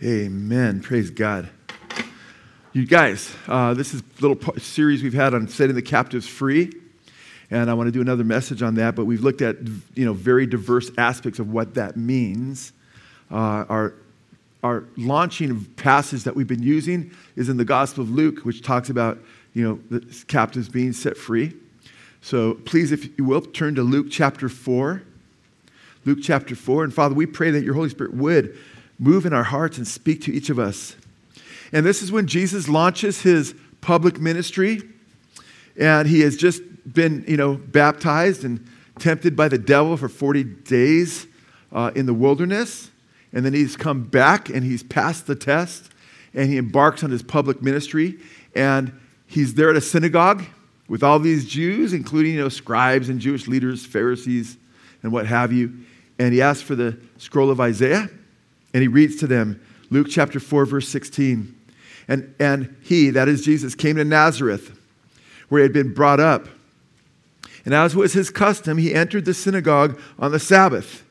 Amen. Praise God. You guys, uh, this is a little series we've had on setting the captives free, and I want to do another message on that. But we've looked at you know very diverse aspects of what that means. Uh, our our launching passage that we've been using is in the Gospel of Luke, which talks about you know the captives being set free. So please, if you will, turn to Luke chapter four. Luke chapter four, and Father, we pray that your Holy Spirit would move in our hearts and speak to each of us. And this is when Jesus launches his public ministry, and he has just been, you know, baptized and tempted by the devil for 40 days uh, in the wilderness. And then he's come back and he's passed the test and he embarks on his public ministry. And he's there at a synagogue with all these Jews, including, you know, scribes and Jewish leaders, Pharisees, and what have you. And he asks for the scroll of Isaiah. And he reads to them Luke chapter 4, verse 16. And, and he, that is Jesus, came to Nazareth, where he had been brought up. And as was his custom, he entered the synagogue on the Sabbath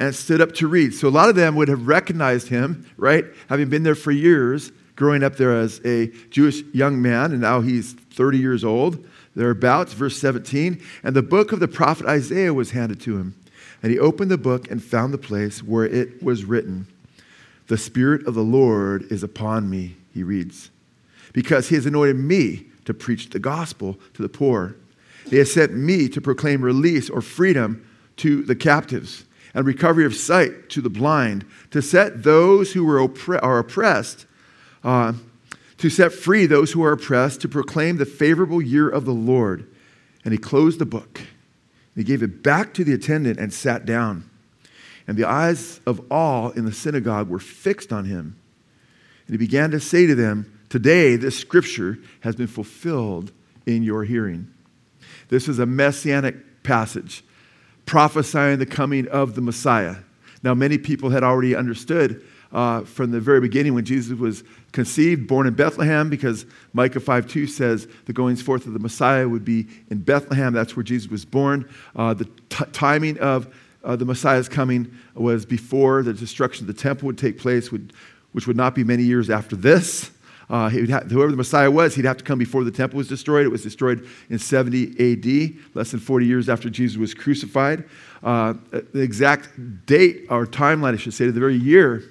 and stood up to read. So a lot of them would have recognized him, right? Having been there for years, growing up there as a Jewish young man, and now he's 30 years old, thereabouts, verse 17. And the book of the prophet Isaiah was handed to him. And he opened the book and found the place where it was written, The Spirit of the Lord is upon me, he reads, because he has anointed me to preach the gospel to the poor. He has sent me to proclaim release or freedom to the captives and recovery of sight to the blind, to set those who are, oppre- are oppressed, uh, to set free those who are oppressed, to proclaim the favorable year of the Lord. And he closed the book. He gave it back to the attendant and sat down. And the eyes of all in the synagogue were fixed on him. And he began to say to them, Today this scripture has been fulfilled in your hearing. This is a messianic passage prophesying the coming of the Messiah. Now, many people had already understood uh, from the very beginning when Jesus was conceived, born in Bethlehem, because Micah 5:2 says the goings forth of the Messiah would be in Bethlehem. That's where Jesus was born. Uh, the t- timing of uh, the Messiah's coming was before the destruction of the temple would take place, would, which would not be many years after this. Uh, have, whoever the Messiah was, he'd have to come before the temple was destroyed. It was destroyed in 70 AD, less than 40 years after Jesus was crucified. Uh, the exact date or timeline, I should say, to the very year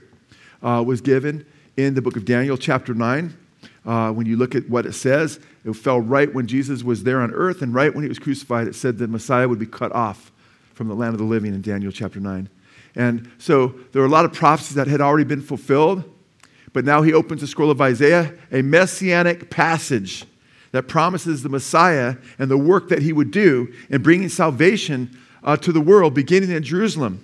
uh, was given in the book of Daniel, chapter 9. Uh, when you look at what it says, it fell right when Jesus was there on earth, and right when he was crucified, it said the Messiah would be cut off from the land of the living in Daniel chapter 9. And so there were a lot of prophecies that had already been fulfilled, but now he opens the scroll of Isaiah, a messianic passage that promises the Messiah and the work that he would do in bringing salvation uh, to the world, beginning in Jerusalem.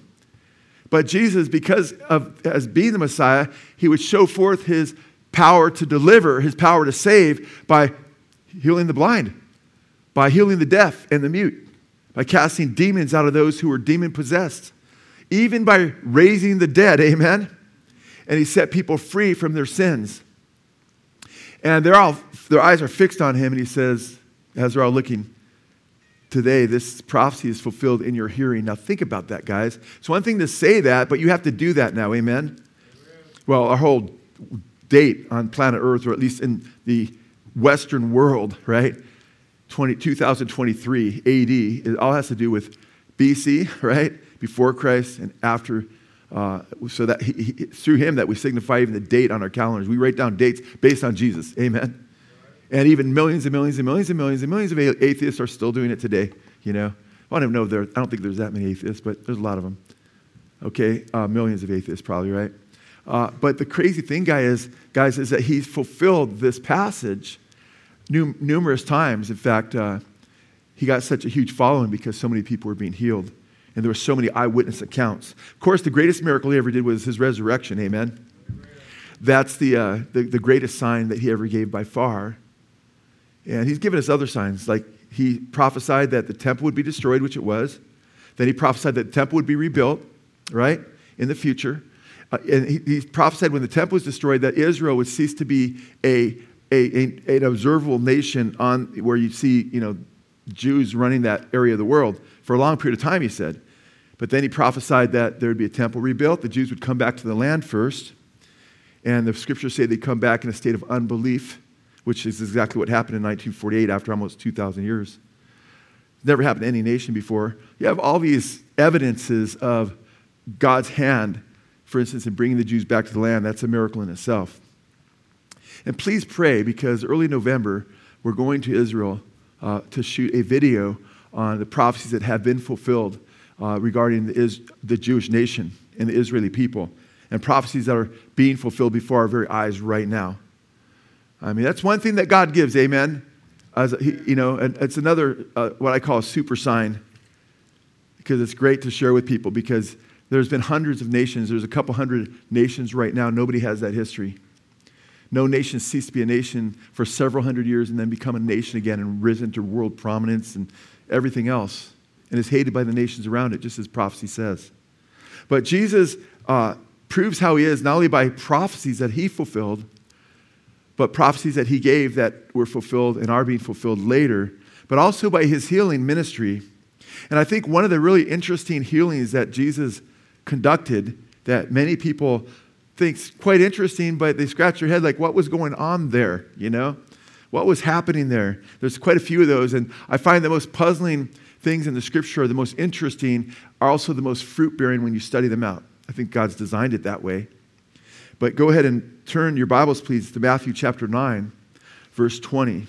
But Jesus, because of as being the Messiah, he would show forth his power to deliver, his power to save by healing the blind, by healing the deaf and the mute, by casting demons out of those who were demon possessed, even by raising the dead. Amen. And he set people free from their sins. And they're all, their eyes are fixed on him, and he says, as they're all looking, today this prophecy is fulfilled in your hearing. Now, think about that, guys. It's one thing to say that, but you have to do that now. Amen? Well, our whole date on planet Earth, or at least in the Western world, right? 20, 2023 AD, it all has to do with BC, right? Before Christ and after. Uh, so that he, he, through him that we signify even the date on our calendars. We write down dates based on Jesus. Amen. And even millions and millions and millions and millions and millions of atheists are still doing it today, you know. I don't even know if there, I don't think there's that many atheists, but there's a lot of them. Okay, uh, millions of atheists probably, right? Uh, but the crazy thing, guy is, guys, is that he's fulfilled this passage num- numerous times. In fact, uh, he got such a huge following because so many people were being healed. And there were so many eyewitness accounts. Of course, the greatest miracle he ever did was his resurrection. Amen. That's the, uh, the, the greatest sign that he ever gave by far. And he's given us other signs, like he prophesied that the temple would be destroyed, which it was. Then he prophesied that the temple would be rebuilt, right, in the future. Uh, and he, he, prophesied when the temple was destroyed that Israel would cease to be a, a, a, an observable nation on where you see, you know, Jews running that area of the world for a long period of time, he said. But then he prophesied that there would be a temple rebuilt. The Jews would come back to the land first. And the scriptures say they'd come back in a state of unbelief, which is exactly what happened in 1948 after almost 2,000 years. Never happened to any nation before. You have all these evidences of God's hand, for instance, in bringing the Jews back to the land. That's a miracle in itself. And please pray because early November, we're going to Israel uh, to shoot a video on the prophecies that have been fulfilled uh, regarding the, Is- the Jewish nation and the Israeli people, and prophecies that are being fulfilled before our very eyes right now. I mean, that's one thing that God gives, amen? As you know, and it's another, uh, what I call a super sign, because it's great to share with people because there's been hundreds of nations. There's a couple hundred nations right now. Nobody has that history. No nation ceased to be a nation for several hundred years and then become a nation again and risen to world prominence and everything else and is hated by the nations around it, just as prophecy says. But Jesus uh, proves how he is not only by prophecies that he fulfilled, but prophecies that he gave that were fulfilled and are being fulfilled later, but also by his healing ministry. And I think one of the really interesting healings that Jesus conducted that many people think quite interesting, but they scratch their head like, what was going on there, you know? What was happening there? There's quite a few of those, and I find the most puzzling things in the scripture the most interesting, are also the most fruit bearing when you study them out. I think God's designed it that way. But go ahead and turn your Bibles, please, to Matthew chapter 9, verse 20.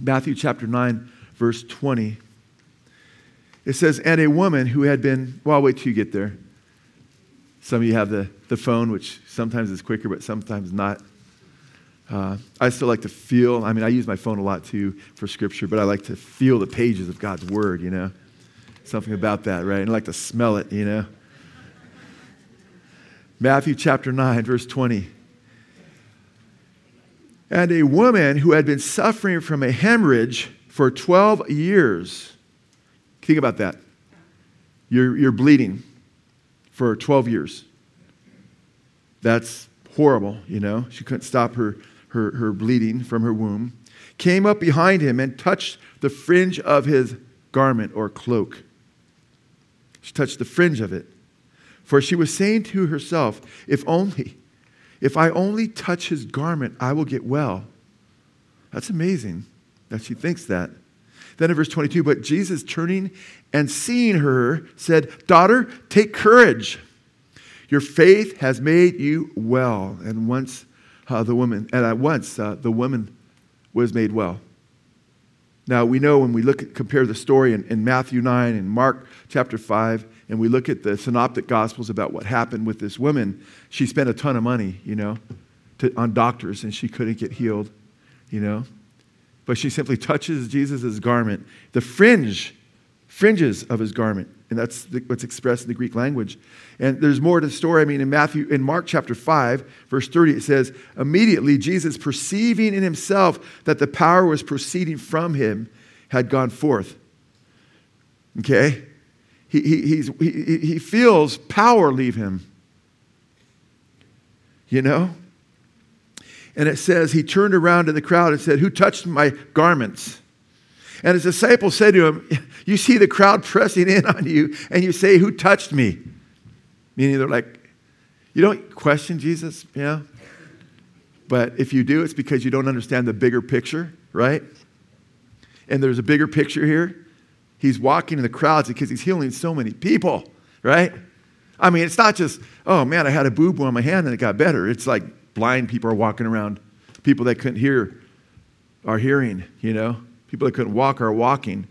Matthew chapter 9, verse 20. It says, And a woman who had been, well, I'll wait till you get there. Some of you have the, the phone, which sometimes is quicker, but sometimes not. Uh, I still like to feel, I mean, I use my phone a lot too for scripture, but I like to feel the pages of God's word, you know? Something about that, right? And I like to smell it, you know? Matthew chapter 9, verse 20. And a woman who had been suffering from a hemorrhage for 12 years. Think about that. You're, you're bleeding for 12 years. That's horrible, you know? She couldn't stop her her, her bleeding from her womb, came up behind him and touched the fringe of his garment or cloak. She touched the fringe of it. For she was saying to herself, If only, if I only touch his garment, I will get well. That's amazing that she thinks that. Then in verse 22, but Jesus turning and seeing her said, Daughter, take courage. Your faith has made you well. And once uh, the woman, and at once uh, the woman was made well. Now we know when we look at, compare the story in, in Matthew 9 and Mark chapter 5, and we look at the synoptic gospels about what happened with this woman, she spent a ton of money, you know, to, on doctors, and she couldn't get healed, you know. But she simply touches Jesus' garment, the fringe, fringes of his garment, and that's the, what's expressed in the Greek language. And there's more to the story. I mean, in Matthew, in Mark chapter 5, verse 30, it says, Immediately Jesus, perceiving in himself that the power was proceeding from him, had gone forth. Okay? He, he, he, he feels power leave him. You know? And it says, He turned around to the crowd and said, Who touched my garments? And his disciples said to him, You see the crowd pressing in on you, and you say, Who touched me? Meaning they're like, You don't question Jesus, yeah? But if you do, it's because you don't understand the bigger picture, right? And there's a bigger picture here. He's walking in the crowds because he's healing so many people, right? I mean, it's not just, oh man, I had a boo boo on my hand and it got better. It's like blind people are walking around, people that couldn't hear are hearing, you know? People that couldn't walk are walking.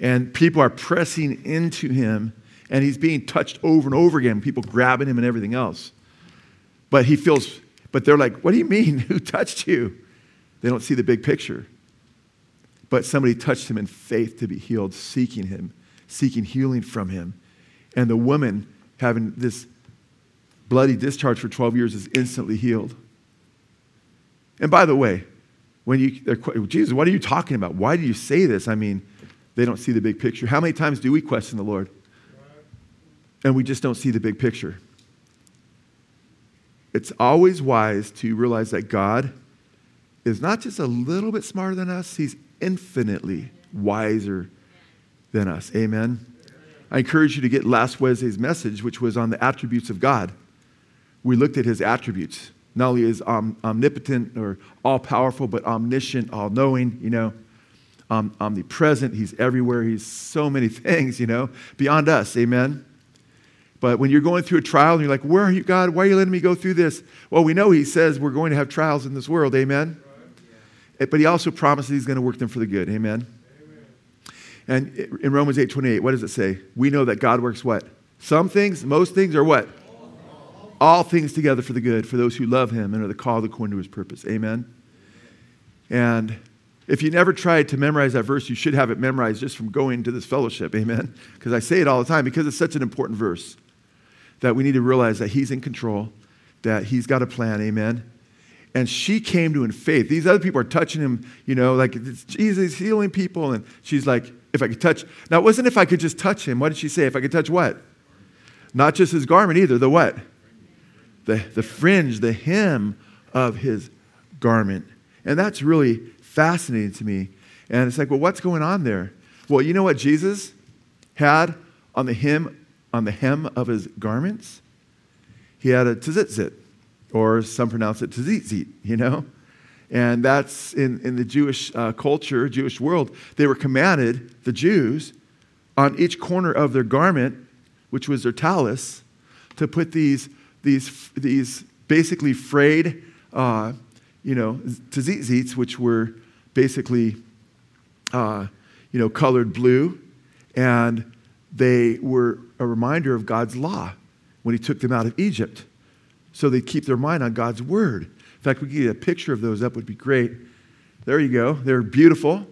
And people are pressing into him, and he's being touched over and over again, people grabbing him and everything else. But he feels, but they're like, What do you mean? Who touched you? They don't see the big picture. But somebody touched him in faith to be healed, seeking him, seeking healing from him. And the woman having this bloody discharge for 12 years is instantly healed. And by the way, when you, Jesus, what are you talking about? Why do you say this? I mean, they don't see the big picture. How many times do we question the Lord? And we just don't see the big picture. It's always wise to realize that God is not just a little bit smarter than us, He's infinitely wiser than us. Amen. I encourage you to get last Wednesday's message, which was on the attributes of God. We looked at his attributes not only is om- omnipotent or all powerful, but omniscient, all knowing, you know, um, omnipresent. He's everywhere. He's so many things, you know, beyond us. Amen. But when you're going through a trial and you're like, Where are you, God? Why are you letting me go through this? Well, we know He says we're going to have trials in this world. Amen. Right. But He also promises He's going to work them for the good. Amen. Amen. And in Romans 8 28, what does it say? We know that God works what? Some things, most things, or what? All things together for the good for those who love him and are the called according to his purpose. Amen. And if you never tried to memorize that verse, you should have it memorized just from going to this fellowship. Amen. Because I say it all the time because it's such an important verse that we need to realize that he's in control, that he's got a plan. Amen. And she came to in faith. These other people are touching him, you know, like Jesus healing people. And she's like, if I could touch. Now, it wasn't if I could just touch him. What did she say? If I could touch what? Not just his garment either. The what? the, the fringe, the hem of his garment. And that's really fascinating to me. And it's like, well, what's going on there? Well, you know what Jesus had on the hem, on the hem of his garments? He had a tzitzit, or some pronounce it tzitzit, you know? And that's in, in the Jewish uh, culture, Jewish world, they were commanded, the Jews, on each corner of their garment, which was their tallis, to put these these, these basically frayed, uh, you know, tzitzits, which were basically, uh, you know, colored blue, and they were a reminder of God's law when He took them out of Egypt. So they keep their mind on God's word. In fact, we could get a picture of those up, would be great. There you go. They're beautiful.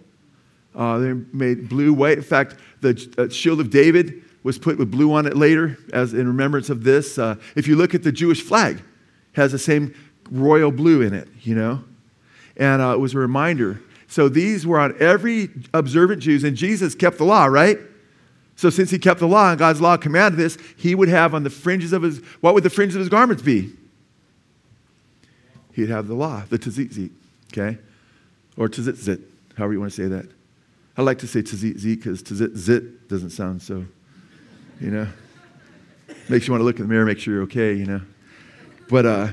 Uh, they're made blue, white. In fact, the uh, shield of David was put with blue on it later as in remembrance of this. Uh, if you look at the Jewish flag, has the same royal blue in it, you know? And uh, it was a reminder. So these were on every observant Jews, and Jesus kept the law, right? So since he kept the law and God's law commanded this, he would have on the fringes of his, what would the fringes of his garments be? He'd have the law, the tzitzit, okay? Or tzitzit, however you want to say that. I like to say tzitzit because tzitzit doesn't sound so you know. Makes you want to look in the mirror, make sure you're okay, you know. But uh,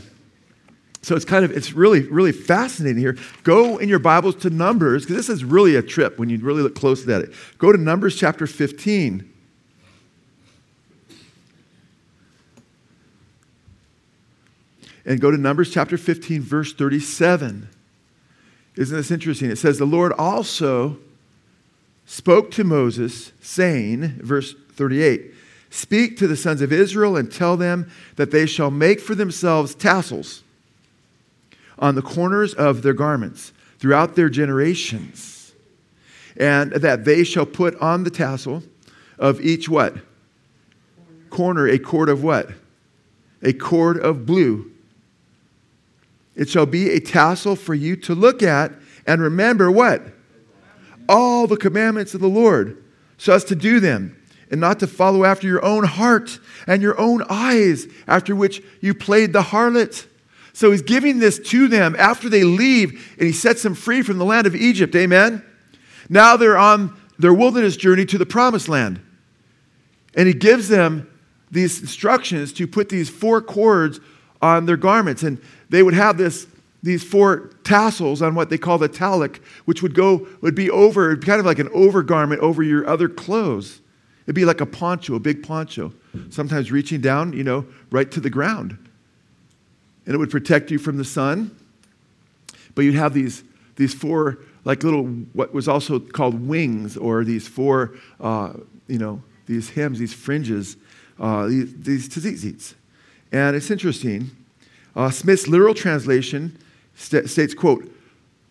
so it's kind of it's really really fascinating here. Go in your Bibles to Numbers because this is really a trip when you really look closely at it. Go to Numbers chapter 15. And go to Numbers chapter 15, verse 37. Isn't this interesting? It says, The Lord also spoke to Moses, saying, verse 38 Speak to the sons of Israel and tell them that they shall make for themselves tassels on the corners of their garments throughout their generations, and that they shall put on the tassel of each what? Corner, a cord of what? A cord of blue. It shall be a tassel for you to look at and remember what? All the commandments of the Lord, so as to do them and not to follow after your own heart and your own eyes, after which you played the harlot. So he's giving this to them after they leave, and he sets them free from the land of Egypt. Amen? Now they're on their wilderness journey to the promised land. And he gives them these instructions to put these four cords on their garments. And they would have this, these four tassels on what they call the taluk, which would go, would be over, kind of like an overgarment over your other clothes. It'd be like a poncho, a big poncho, sometimes reaching down, you know, right to the ground. And it would protect you from the sun. But you'd have these, these four, like little, what was also called wings, or these four, uh, you know, these hems, these fringes, uh, these, these tzitzits. And it's interesting. Uh, Smith's literal translation st- states, quote,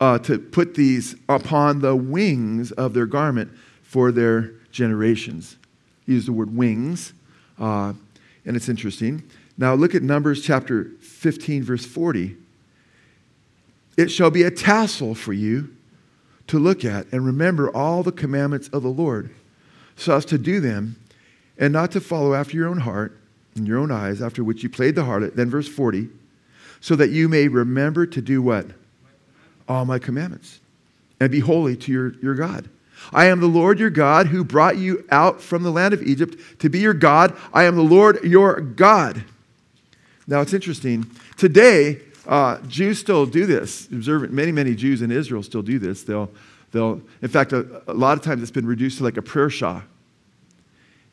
uh, to put these upon the wings of their garment for their generations use the word wings, uh, and it's interesting. Now look at Numbers chapter 15, verse 40. It shall be a tassel for you to look at and remember all the commandments of the Lord, so as to do them, and not to follow after your own heart and your own eyes, after which you played the harlot. Then verse 40, so that you may remember to do what? All my commandments, and be holy to your, your God. I am the Lord your God who brought you out from the land of Egypt to be your God. I am the Lord your God. Now it's interesting. Today, uh, Jews still do this. Observant, many, many Jews in Israel still do this. They'll, they'll, in fact, a, a lot of times it's been reduced to like a prayer shawl.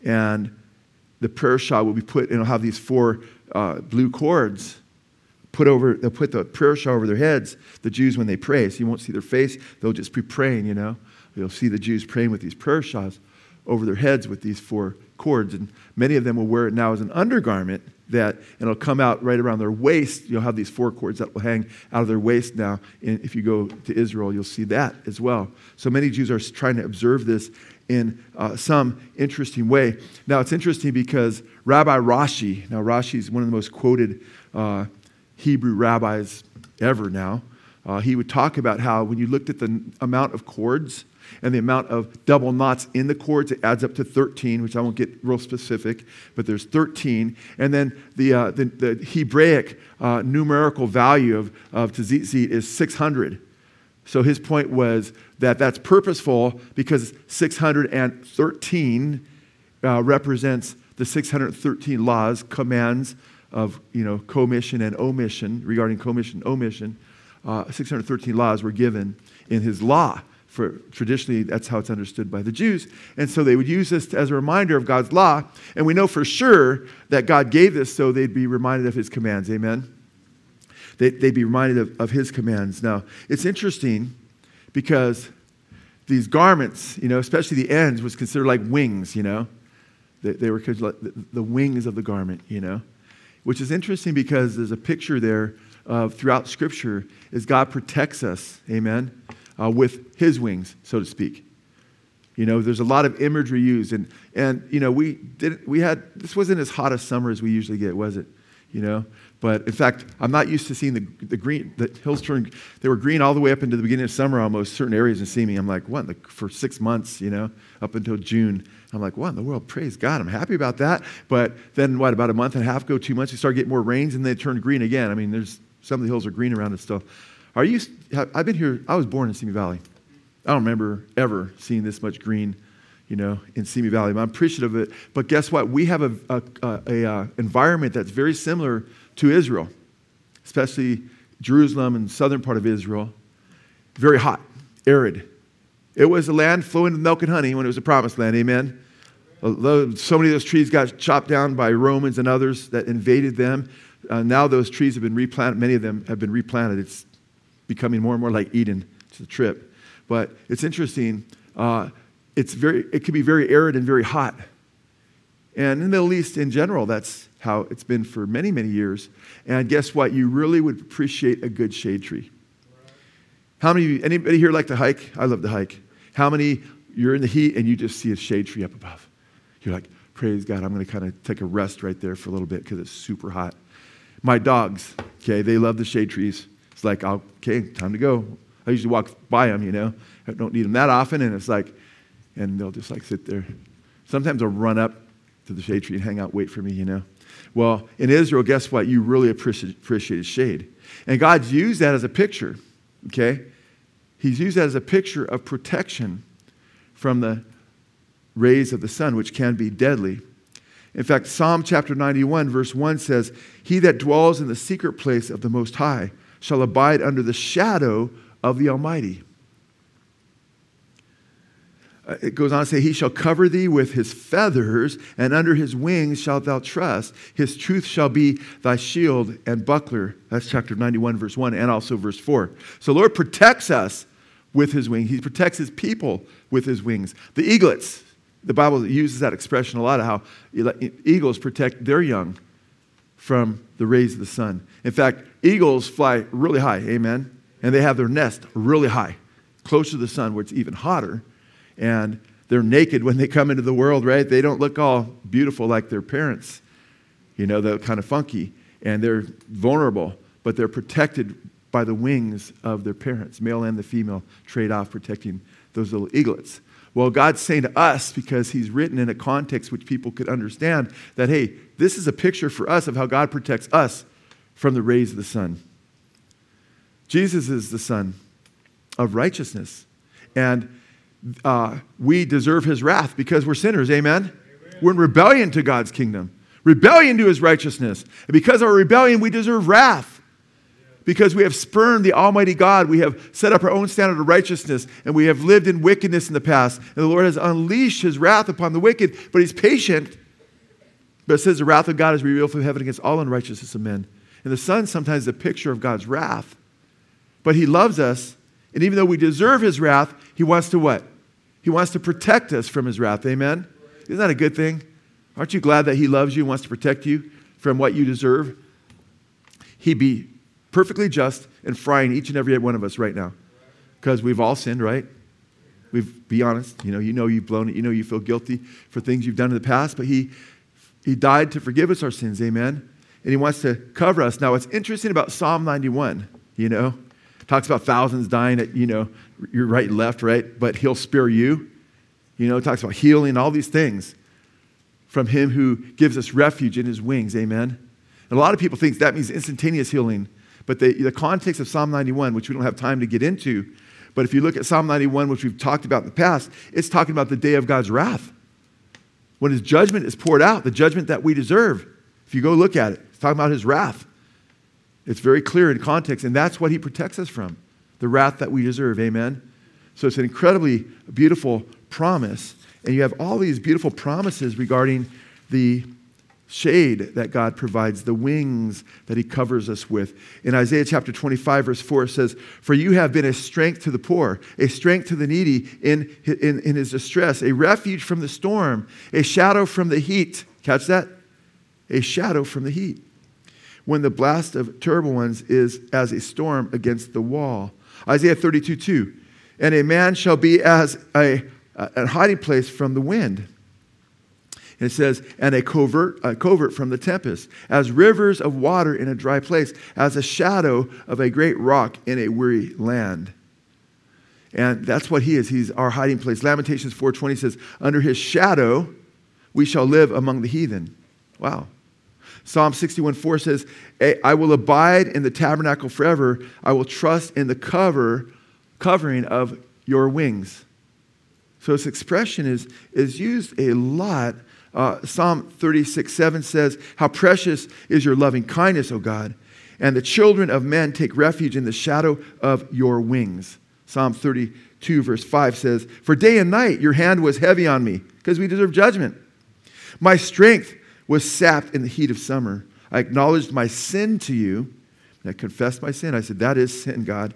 And the prayer shawl will be put, and it'll have these four uh, blue cords put over, they'll put the prayer shawl over their heads, the Jews, when they pray. So you won't see their face. They'll just be praying, you know. You'll see the Jews praying with these prayer shawls over their heads with these four cords. And many of them will wear it now as an undergarment that, and it'll come out right around their waist. You'll have these four cords that will hang out of their waist now. And if you go to Israel, you'll see that as well. So many Jews are trying to observe this in uh, some interesting way. Now, it's interesting because Rabbi Rashi, now Rashi is one of the most quoted uh, Hebrew rabbis ever now. Uh, he would talk about how when you looked at the amount of cords and the amount of double knots in the cords, it adds up to 13, which I won't get real specific, but there's 13. And then the, uh, the, the, Hebraic uh, numerical value of, of tzitzit is 600. So his point was that that's purposeful because 613 uh, represents the 613 laws, commands of you know, commission and omission, regarding commission and omission. Uh, 613 laws were given in his law. For traditionally, that's how it's understood by the Jews. And so they would use this as a reminder of God's law. And we know for sure that God gave this so they'd be reminded of his commands. Amen? They'd, they'd be reminded of, of his commands. Now, it's interesting because these garments, you know, especially the ends, was considered like wings, you know. They, they were like the wings of the garment, you know. Which is interesting because there's a picture there of throughout Scripture is God protects us, amen, uh, with His wings, so to speak. You know, there's a lot of imagery used, and and you know we didn't we had this wasn't as hot a summer as we usually get, was it? You know, but in fact, I'm not used to seeing the, the green, the hills turn, they were green all the way up into the beginning of summer almost, certain areas in Simi. I'm like, what, the, for six months, you know, up until June. I'm like, what in the world? Praise God. I'm happy about that. But then, what, about a month and a half ago, two months, you start getting more rains and they turn green again. I mean, there's some of the hills are green around it still. Are you, I've been here, I was born in Simi Valley. I don't remember ever seeing this much green you know, in Simi Valley. I'm appreciative of it. But guess what? We have a, a, a, a uh, environment that's very similar to Israel, especially Jerusalem and southern part of Israel. Very hot, arid. It was a land flowing with milk and honey when it was a promised land. Amen. So many of those trees got chopped down by Romans and others that invaded them. Uh, now those trees have been replanted. Many of them have been replanted. It's becoming more and more like Eden. to the trip. But it's interesting. Uh, it's very, it can be very arid and very hot. And in the Middle East in general, that's how it's been for many, many years. And guess what? You really would appreciate a good shade tree. How many, of you, anybody here like to hike? I love to hike. How many, you're in the heat and you just see a shade tree up above? You're like, praise God, I'm going to kind of take a rest right there for a little bit because it's super hot. My dogs, okay, they love the shade trees. It's like, okay, time to go. I usually walk by them, you know. I don't need them that often, and it's like, and they'll just like sit there. Sometimes they'll run up to the shade tree and hang out, wait for me, you know. Well, in Israel, guess what? You really appreciate, appreciate shade. And God's used that as a picture, okay? He's used that as a picture of protection from the rays of the sun, which can be deadly. In fact, Psalm chapter 91, verse 1 says, He that dwells in the secret place of the Most High shall abide under the shadow of the Almighty. Uh, it goes on to say, He shall cover thee with his feathers, and under his wings shalt thou trust. His truth shall be thy shield and buckler. That's chapter 91, verse 1, and also verse 4. So, Lord protects us with his wings. He protects his people with his wings. The eaglets, the Bible uses that expression a lot of how eagles protect their young from the rays of the sun. In fact, eagles fly really high, amen? And they have their nest really high, close to the sun, where it's even hotter and they're naked when they come into the world, right? They don't look all beautiful like their parents. You know, they're kind of funky and they're vulnerable, but they're protected by the wings of their parents. Male and the female trade off protecting those little eaglets. Well, God's saying to us, because He's written in a context which people could understand, that, hey, this is a picture for us of how God protects us from the rays of the sun. Jesus is the Sun of righteousness. And uh, we deserve his wrath because we're sinners. Amen? Amen? We're in rebellion to God's kingdom, rebellion to his righteousness. And because of our rebellion, we deserve wrath. Because we have spurned the Almighty God, we have set up our own standard of righteousness, and we have lived in wickedness in the past. And the Lord has unleashed his wrath upon the wicked, but he's patient. But it says the wrath of God is revealed from heaven against all unrighteousness of men. And the sun sometimes is a picture of God's wrath. But he loves us, and even though we deserve his wrath, he wants to what? He wants to protect us from his wrath. Amen? Isn't that a good thing? Aren't you glad that he loves you and wants to protect you from what you deserve? He'd be perfectly just and frying each and every one of us right now. Because we've all sinned, right? We've be honest. You know, you know you've blown it. You know you feel guilty for things you've done in the past, but he he died to forgive us our sins, amen. And he wants to cover us. Now, what's interesting about Psalm 91, you know, talks about thousands dying at, you know, your right and left, right? But he'll spare you. You know, talks about healing, all these things from him who gives us refuge in his wings, amen. And a lot of people think that means instantaneous healing. But the, the context of Psalm 91, which we don't have time to get into, but if you look at Psalm 91, which we've talked about in the past, it's talking about the day of God's wrath. When his judgment is poured out, the judgment that we deserve. If you go look at it, it's talking about his wrath. It's very clear in context, and that's what he protects us from the wrath that we deserve. Amen? So it's an incredibly beautiful promise. And you have all these beautiful promises regarding the shade that God provides, the wings that He covers us with. In Isaiah chapter 25, verse 4, it says, For you have been a strength to the poor, a strength to the needy in, in, in his distress, a refuge from the storm, a shadow from the heat. Catch that? A shadow from the heat. When the blast of ones is as a storm against the wall. Isaiah 32, 2. And a man shall be as a, a hiding place from the wind and it says, and a covert, a covert from the tempest, as rivers of water in a dry place, as a shadow of a great rock in a weary land. And that's what he is. He's our hiding place. Lamentations 4:20 says, "Under his shadow we shall live among the heathen." Wow. Psalm 61 4 says, "I will abide in the tabernacle forever. I will trust in the cover covering of your wings." So this expression is, is used a lot uh, Psalm 36, 7 says, How precious is your loving kindness, O God, and the children of men take refuge in the shadow of your wings. Psalm 32, verse 5 says, For day and night your hand was heavy on me, because we deserve judgment. My strength was sapped in the heat of summer. I acknowledged my sin to you, and I confessed my sin. I said, That is sin, God.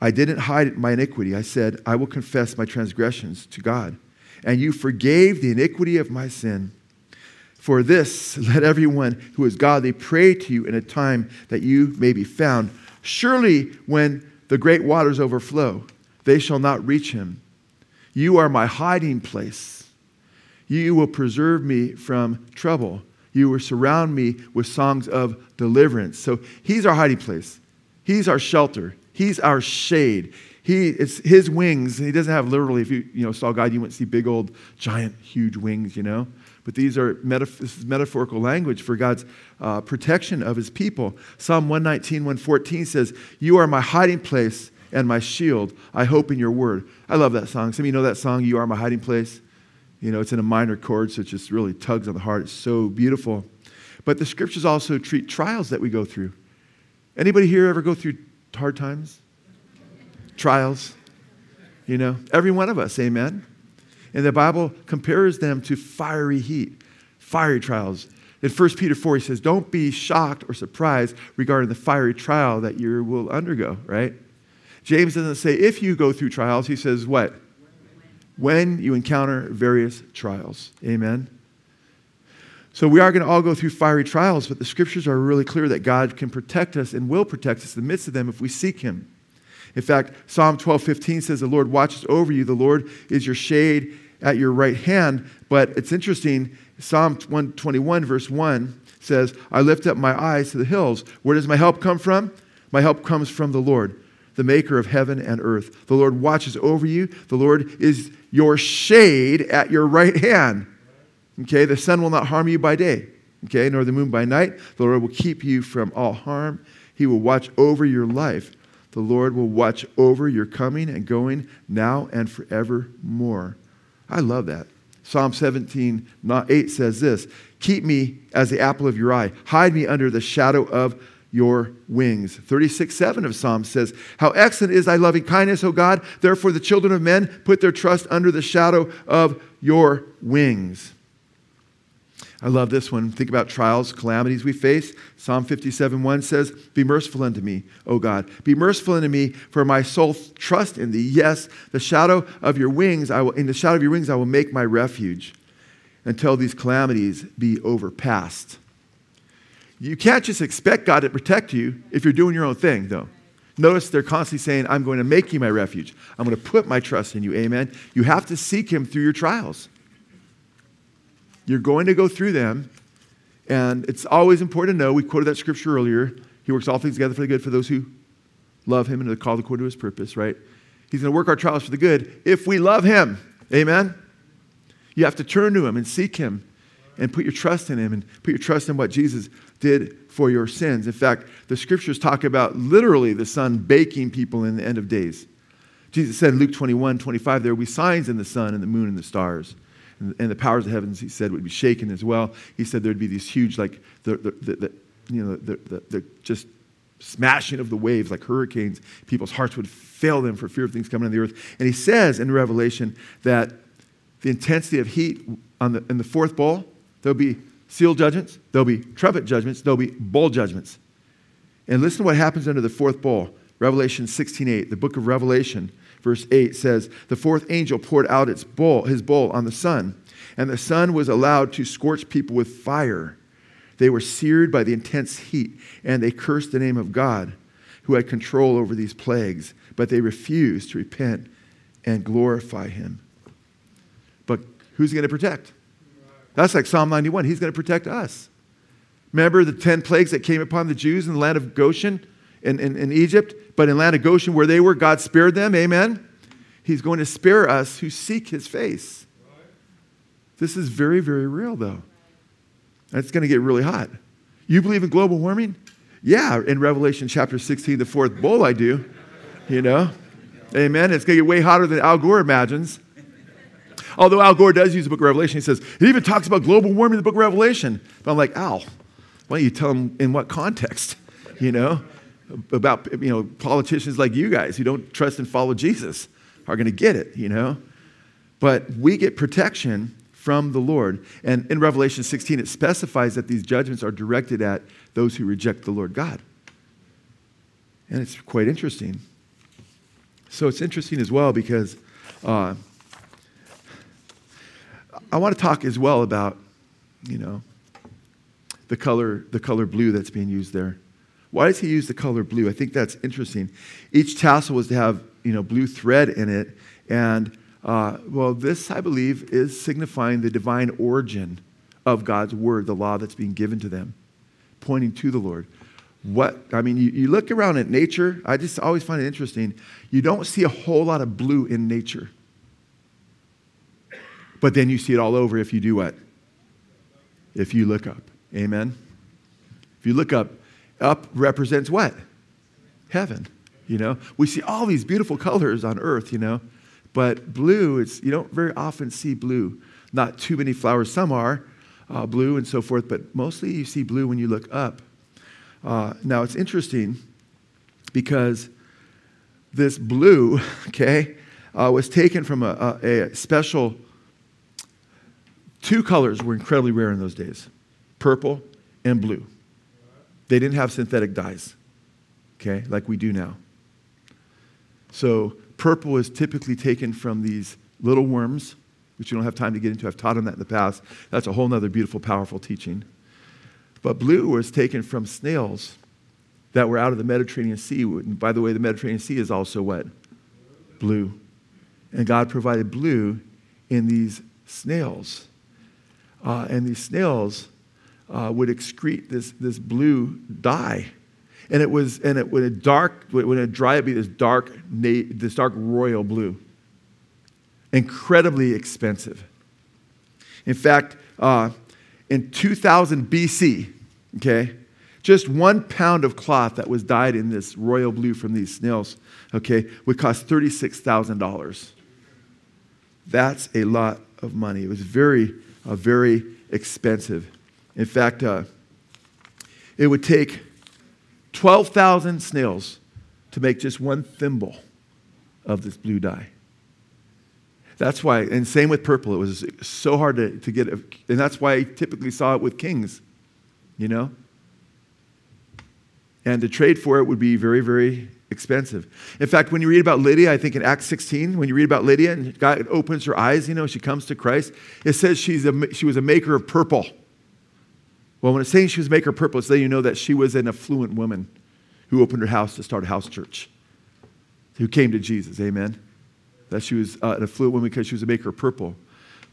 I didn't hide my iniquity. I said, I will confess my transgressions to God and you forgave the iniquity of my sin. For this, let everyone who is godly pray to you in a time that you may be found. Surely, when the great waters overflow, they shall not reach him. You are my hiding place. You will preserve me from trouble. You will surround me with songs of deliverance. So he's our hiding place. He's our shelter. He's our shade he, it's his wings. He doesn't have literally, if you, you know, saw God, you wouldn't see big old, giant, huge wings, you know. But these are is metaphorical language for God's uh, protection of his people. Psalm 119, 114 says, You are my hiding place and my shield. I hope in your word. I love that song. Some of you know that song, You Are My Hiding Place. You know, it's in a minor chord, so it just really tugs on the heart. It's so beautiful. But the scriptures also treat trials that we go through. Anybody here ever go through hard times? trials. You know, every one of us, amen? And the Bible compares them to fiery heat, fiery trials. In 1 Peter 4, he says, Don't be shocked or surprised regarding the fiery trial that you will undergo, right? James doesn't say if you go through trials, he says what? When you encounter various trials. Amen? So we are going to all go through fiery trials, but the scriptures are really clear that God can protect us and will protect us in the midst of them if we seek Him. In fact, Psalm 12:15 says, The Lord watches over you, the Lord is your shade at your right hand. But it's interesting, Psalm 121, verse 1 says, I lift up my eyes to the hills. Where does my help come from? My help comes from the Lord, the maker of heaven and earth. The Lord watches over you. The Lord is your shade at your right hand. Okay, the sun will not harm you by day, okay, nor the moon by night. The Lord will keep you from all harm. He will watch over your life. The Lord will watch over your coming and going now and forevermore. I love that. Psalm 17, 8 says this Keep me as the apple of your eye, hide me under the shadow of your wings. 36 7 of Psalms says, How excellent is thy loving kindness, O God! Therefore, the children of men put their trust under the shadow of your wings. I love this one. Think about trials, calamities we face. Psalm 57 1 says, Be merciful unto me, O God. Be merciful unto me, for my soul trust in thee. Yes, the shadow of your wings, I will, in the shadow of your wings, I will make my refuge until these calamities be overpassed. You can't just expect God to protect you if you're doing your own thing, though. Notice they're constantly saying, I'm going to make you my refuge. I'm going to put my trust in you. Amen. You have to seek him through your trials. You're going to go through them. And it's always important to know, we quoted that scripture earlier. He works all things together for the good for those who love him and are called according to his purpose, right? He's going to work our trials for the good if we love him. Amen. You have to turn to him and seek him and put your trust in him and put your trust in what Jesus did for your sins. In fact, the scriptures talk about literally the sun baking people in the end of days. Jesus said in Luke 21 25, there will be signs in the sun and the moon and the stars. And, the powers of heavens, he said, would be shaken as well. He said there'd be these huge, like, the, the, the, the you know, the, the, the just smashing of the waves like hurricanes. People's hearts would fail them for fear of things coming on the earth. And he says in Revelation that the intensity of heat on the, in the fourth bowl, there'll be seal judgments, there'll be trumpet judgments, there'll be bowl judgments. And listen to what happens under the fourth bowl. Revelation 16:8, the book of Revelation, verse 8 says, "The fourth angel poured out its bowl, his bowl on the sun, and the sun was allowed to scorch people with fire. They were seared by the intense heat, and they cursed the name of God, who had control over these plagues, but they refused to repent and glorify him." But who's going to protect? That's like Psalm 91. He's going to protect us. Remember the 10 plagues that came upon the Jews in the land of Goshen in, in, in Egypt? But in land of Goshen, where they were, God spared them. Amen? He's going to spare us who seek his face. This is very, very real, though. It's going to get really hot. You believe in global warming? Yeah, in Revelation chapter 16, the fourth bowl, I do. You know? Amen. It's going to get way hotter than Al Gore imagines. Although Al Gore does use the book of Revelation, he says, he even talks about global warming in the book of Revelation. But I'm like, Al, why don't you tell him in what context? You know, about, you know, politicians like you guys who don't trust and follow Jesus are going to get it, you know? But we get protection from the Lord. And in Revelation 16, it specifies that these judgments are directed at those who reject the Lord God. And it's quite interesting. So it's interesting as well because uh, I want to talk as well about, you know, the color, the color blue that's being used there. Why does he use the color blue? I think that's interesting. Each tassel was to have, you know, blue thread in it. And, uh, well, this, I believe, is signifying the divine origin of God's word, the law that's being given to them, pointing to the Lord. What, I mean, you, you look around at nature, I just always find it interesting. You don't see a whole lot of blue in nature. But then you see it all over if you do what? If you look up. Amen? If you look up, up represents what? Heaven. You know, we see all these beautiful colors on earth, you know, but blue, it's, you don't very often see blue. Not too many flowers. Some are uh, blue and so forth, but mostly you see blue when you look up. Uh, now, it's interesting because this blue, okay, uh, was taken from a, a, a special Two colors were incredibly rare in those days purple and blue. They didn't have synthetic dyes, okay, like we do now. So, purple is typically taken from these little worms, which you don't have time to get into. I've taught them that in the past. That's a whole other beautiful, powerful teaching. But blue was taken from snails that were out of the Mediterranean Sea. And by the way, the Mediterranean Sea is also what? Blue. And God provided blue in these snails. Uh, and these snails uh, would excrete this, this blue dye. And it was, and it, when it dark, when it dry, it'd be this dark, this dark royal blue. Incredibly expensive. In fact, uh, in 2000 BC, okay, just one pound of cloth that was dyed in this royal blue from these snails, okay, would cost $36,000. That's a lot of money. It was very uh, very expensive. In fact, uh, it would take 12,000 snails to make just one thimble of this blue dye. That's why, and same with purple, it was so hard to, to get, and that's why I typically saw it with kings, you know? And to trade for it would be very, very expensive. In fact, when you read about Lydia, I think in Acts 16, when you read about Lydia and God opens her eyes, you know, she comes to Christ, it says she's a, she was a maker of purple. Well, when it's saying she was a maker of purple, it's letting you know that she was an affluent woman who opened her house to start a house church, who came to Jesus. Amen. That she was uh, an affluent woman because she was a maker of purple.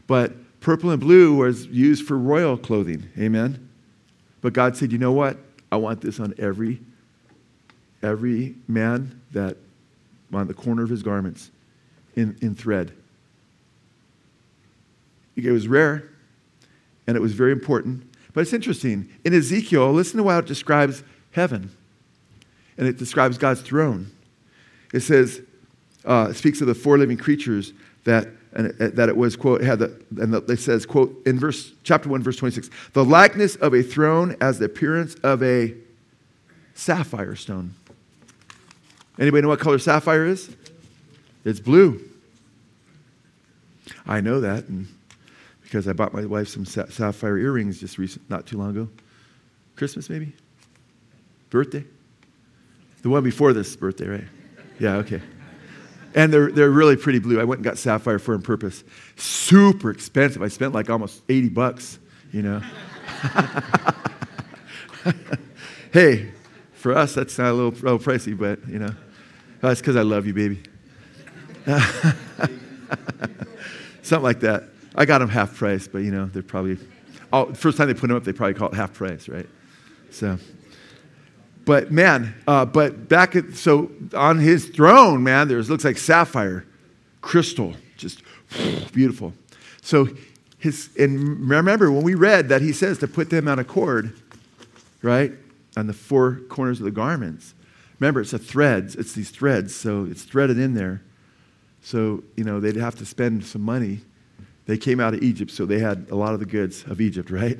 But purple and blue was used for royal clothing. Amen. But God said, you know what? I want this on every every man that on the corner of his garments in, in thread. It was rare and it was very important. But it's interesting. In Ezekiel, listen to how it describes heaven and it describes God's throne. It says, uh, it speaks of the four living creatures that, and it, that it was, quote, had the, and it says, quote, in verse, chapter 1, verse 26, the likeness of a throne as the appearance of a sapphire stone. Anybody know what color sapphire is? It's blue. I know that because I bought my wife some sapphire earrings just recent, not too long ago. Christmas, maybe? Birthday? The one before this birthday, right? Yeah, okay. And they're, they're really pretty blue. I went and got sapphire for on purpose. Super expensive. I spent like almost 80 bucks, you know. hey, for us, that's not a little, little pricey, but, you know, that's because I love you, baby. Something like that. I got them half price, but, you know, they're probably, oh, first time they put them up, they probably call it half price, right? So, but man, uh, but back at, so on his throne, man, there's looks like sapphire, crystal, just beautiful. So his, and remember when we read that he says to put them on a cord, right, on the four corners of the garments. Remember, it's a threads. It's these threads, so it's threaded in there. So you know they'd have to spend some money. They came out of Egypt, so they had a lot of the goods of Egypt, right?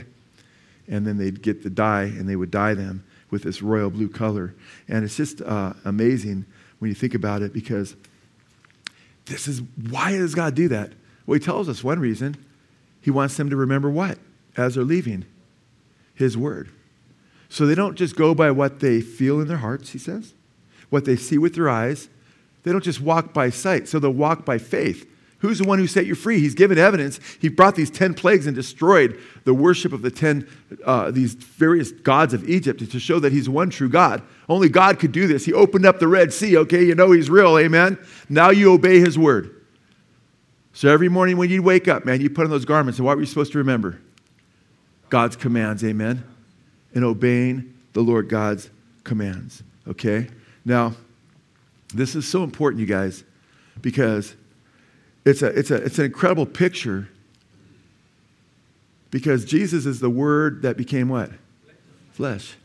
And then they'd get the dye, and they would dye them with this royal blue color. And it's just uh, amazing when you think about it because this is why does God do that? Well, He tells us one reason. He wants them to remember what? As they're leaving? His word. So they don't just go by what they feel in their hearts, he says, what they see with their eyes. They don't just walk by sight, so they'll walk by faith. Who's the one who set you free? He's given evidence. He brought these 10 plagues and destroyed the worship of the 10, uh, these various gods of Egypt to show that he's one true God. Only God could do this. He opened up the Red Sea. Okay, you know he's real. Amen. Now you obey his word. So every morning when you wake up, man, you put on those garments. And what were you supposed to remember? God's commands. Amen. And obeying the Lord God's commands. Okay? Now, this is so important, you guys, because it's, a, it's, a, it's an incredible picture because Jesus is the word that became what? Flesh.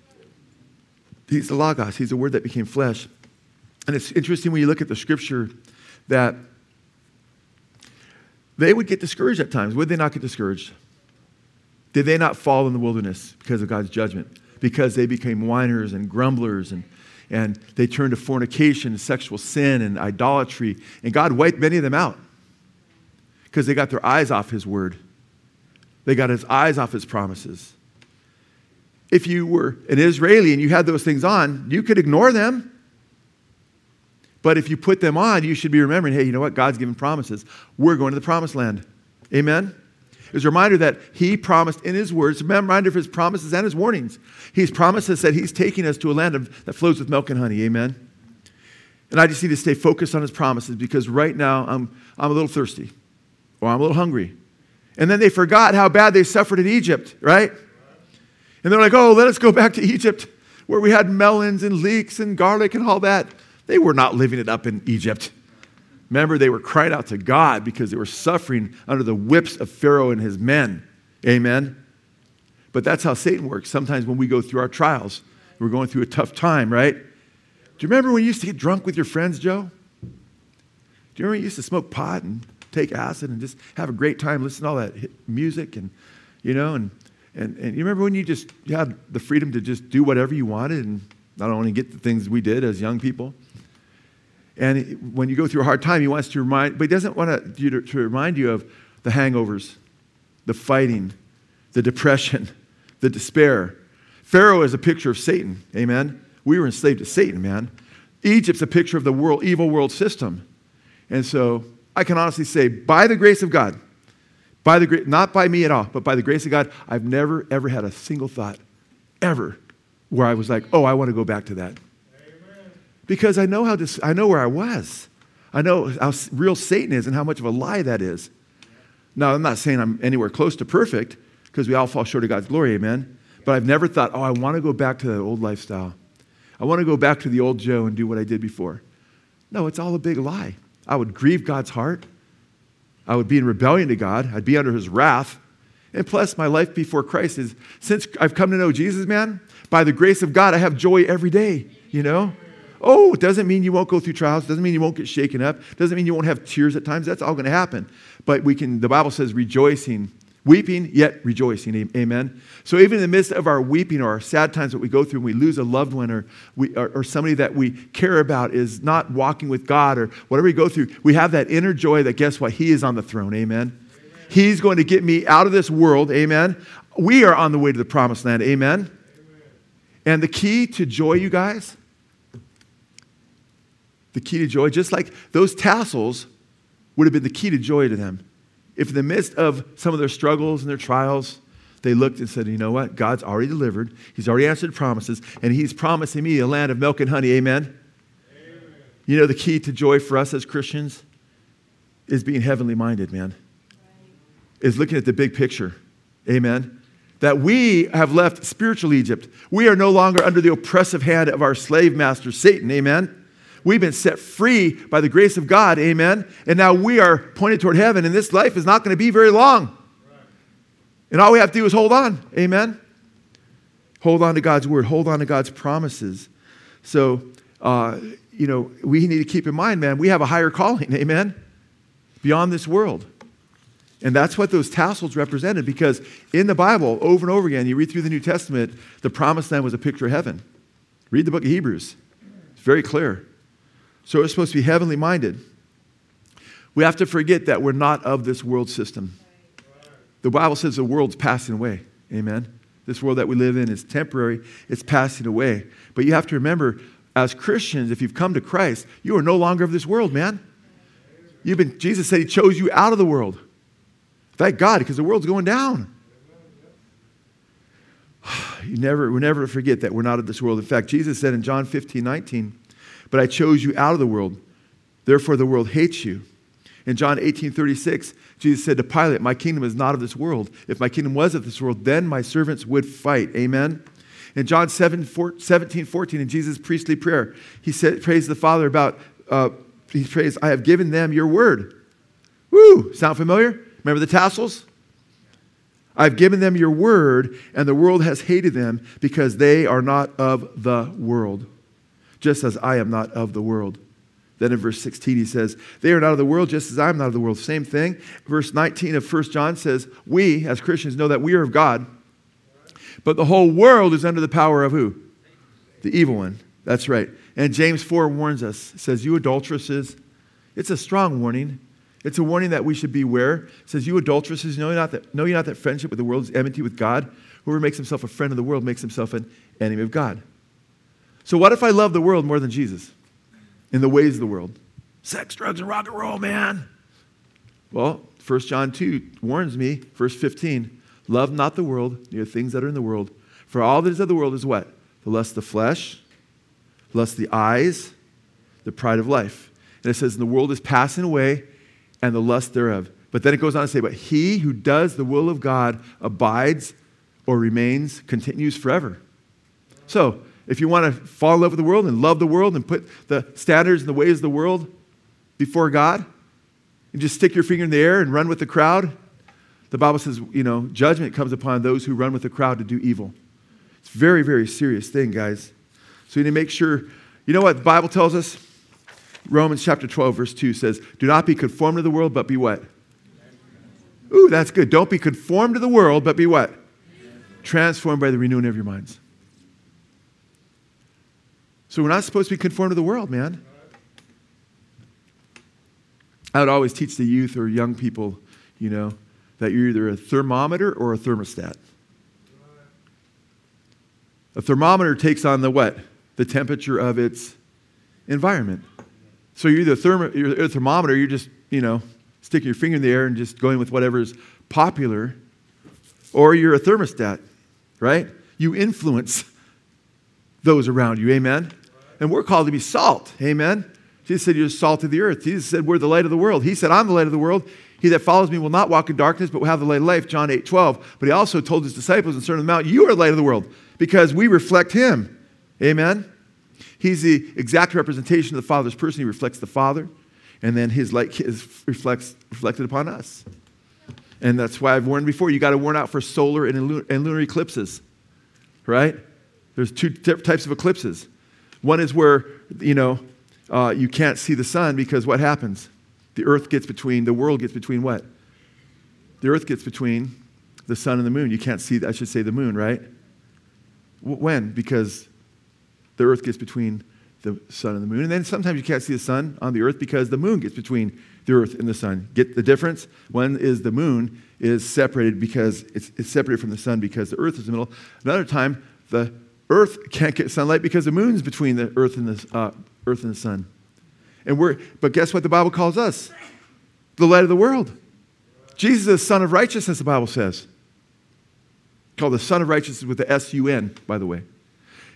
He's the Logos. He's the word that became flesh. And it's interesting when you look at the scripture that they would get discouraged at times. Would they not get discouraged? Did they not fall in the wilderness because of God's judgment? Because they became whiners and grumblers and, and they turned to fornication, and sexual sin, and idolatry. And God wiped many of them out because they got their eyes off his word. They got his eyes off his promises. If you were an Israeli and you had those things on, you could ignore them. But if you put them on, you should be remembering hey, you know what? God's given promises. We're going to the promised land. Amen? It's a reminder that he promised in his words, a reminder of his promises and his warnings. He's promised us that he's taking us to a land of, that flows with milk and honey. Amen? And I just need to stay focused on his promises because right now I'm, I'm a little thirsty or I'm a little hungry. And then they forgot how bad they suffered in Egypt, right? And they're like, oh, let us go back to Egypt where we had melons and leeks and garlic and all that. They were not living it up in Egypt. Remember, they were crying out to God because they were suffering under the whips of Pharaoh and his men. Amen? But that's how Satan works. Sometimes when we go through our trials, we're going through a tough time, right? Do you remember when you used to get drunk with your friends, Joe? Do you remember you used to smoke pot and take acid and just have a great time, listen to all that music and, you know, and, and, and you remember when you just had the freedom to just do whatever you wanted and don't only get the things we did as young people. And when you go through a hard time, he wants to remind, but he doesn't want you to, to remind you of the hangovers, the fighting, the depression, the despair. Pharaoh is a picture of Satan. Amen. We were enslaved to Satan, man. Egypt's a picture of the world, evil world system. And so I can honestly say, by the grace of God, by the not by me at all, but by the grace of God, I've never ever had a single thought, ever, where I was like, oh, I want to go back to that. Because I know how this, I know where I was. I know how real Satan is and how much of a lie that is. Now, I'm not saying I'm anywhere close to perfect because we all fall short of God's glory, amen. But I've never thought, oh, I want to go back to that old lifestyle. I want to go back to the old Joe and do what I did before. No, it's all a big lie. I would grieve God's heart. I would be in rebellion to God. I'd be under his wrath. And plus, my life before Christ is since I've come to know Jesus, man, by the grace of God, I have joy every day, you know? Oh, it doesn't mean you won't go through trials, It doesn't mean you won't get shaken up, It doesn't mean you won't have tears at times. That's all going to happen. But we can, the Bible says, rejoicing Weeping, yet rejoicing. Amen. So, even in the midst of our weeping or our sad times that we go through, when we lose a loved one or, we, or, or, somebody that we care about is not walking with God or whatever we go through, we have that inner joy that guess what? He is on the throne. Amen. Amen. He's going to get me out of this world. Amen. We are on the way to the promised land. Amen. Amen. And the key to joy, you guys, the key to joy, just like those tassels would have been the key to joy to them if in the midst of some of their struggles and their trials, they looked and said, you know what? God's already delivered. He's already answered promises, and He's promising me a land of milk and honey. Amen? Amen? You know, the key to joy for us as Christians is being heavenly minded, man, is looking at the big picture. Amen? That we have left spiritual Egypt. We are no longer under the oppressive hand of our slave master, Satan. Amen? We've been set free by the grace of God, amen. And now we are pointed toward heaven, and this life is not going to be very long. And all we have to do is hold on, amen. Hold on to God's word, hold on to God's promises. So, uh, you know, we need to keep in mind, man, we have a higher calling, amen, beyond this world. And that's what those tassels represented because in the Bible, over and over again, you read through the New Testament, the promised land was a picture of heaven. Read the book of Hebrews, it's very clear. So we're supposed to be heavenly minded. We have to forget that we're not of this world system. The Bible says the world's passing away. Amen. This world that we live in is temporary, it's passing away. But you have to remember, as Christians, if you've come to Christ, you are no longer of this world, man. You've been, Jesus said he chose you out of the world. Thank God, because the world's going down. You never, we never forget that we're not of this world. In fact, Jesus said in John 15, 19, but I chose you out of the world. Therefore, the world hates you. In John 18 36, Jesus said to Pilate, My kingdom is not of this world. If my kingdom was of this world, then my servants would fight. Amen. In John 7, 17 14, in Jesus' priestly prayer, he said, prays the Father about, uh, he prays, I have given them your word. Woo! Sound familiar? Remember the tassels? I've given them your word, and the world has hated them because they are not of the world just as I am not of the world. Then in verse 16, he says, They are not of the world, just as I am not of the world. Same thing. Verse 19 of 1 John says, We, as Christians, know that we are of God, but the whole world is under the power of who? The evil one. That's right. And James 4 warns us, says, You adulteresses. It's a strong warning. It's a warning that we should beware. It says, You adulteresses, know you, not that, know you not that friendship with the world is enmity with God? Whoever makes himself a friend of the world makes himself an enemy of God. So, what if I love the world more than Jesus in the ways of the world? Sex, drugs, and rock and roll, man. Well, 1 John 2 warns me, verse 15 love not the world, near things that are in the world. For all that is of the world is what? The lust of the flesh, lust of the eyes, the pride of life. And it says, the world is passing away and the lust thereof. But then it goes on to say, but he who does the will of God abides or remains, continues forever. So, if you want to fall in love with the world and love the world and put the standards and the ways of the world before God, and just stick your finger in the air and run with the crowd, the Bible says, you know, judgment comes upon those who run with the crowd to do evil. It's a very, very serious thing, guys. So you need to make sure, you know what the Bible tells us? Romans chapter 12, verse 2 says, Do not be conformed to the world, but be what? Ooh, that's good. Don't be conformed to the world, but be what? Transformed by the renewing of your minds. So we're not supposed to be conformed to the world, man. I would always teach the youth or young people, you know, that you're either a thermometer or a thermostat. A thermometer takes on the what? The temperature of its environment. So you're either a, therm- you're a thermometer, you're just, you know, sticking your finger in the air and just going with whatever's popular, or you're a thermostat, right? You influence those around you, amen? And we're called to be salt, amen? Jesus said, You're the salt of the earth. Jesus said, We're the light of the world. He said, I'm the light of the world. He that follows me will not walk in darkness, but will have the light of life, John 8, 12. But he also told his disciples in Sermon on the Mount, You are the light of the world, because we reflect him. Amen? He's the exact representation of the Father's person. He reflects the Father, and then his light is reflects, reflected upon us. And that's why I've warned before you got to warn out for solar and lunar eclipses, right? There's two types of eclipses. One is where, you know, uh, you can't see the sun because what happens? The earth gets between, the world gets between what? The earth gets between the sun and the moon. You can't see, I should say, the moon, right? When? Because the earth gets between the sun and the moon. And then sometimes you can't see the sun on the earth because the moon gets between the earth and the sun. Get the difference? One is the moon is separated because it's, it's separated from the sun because the earth is in the middle. Another time, the earth can't get sunlight because the moon's between the earth and the, uh, earth and the sun. And we're, but guess what the Bible calls us? The light of the world. Jesus is the Sun of righteousness, the Bible says. Called the Sun of righteousness with the S U N, by the way.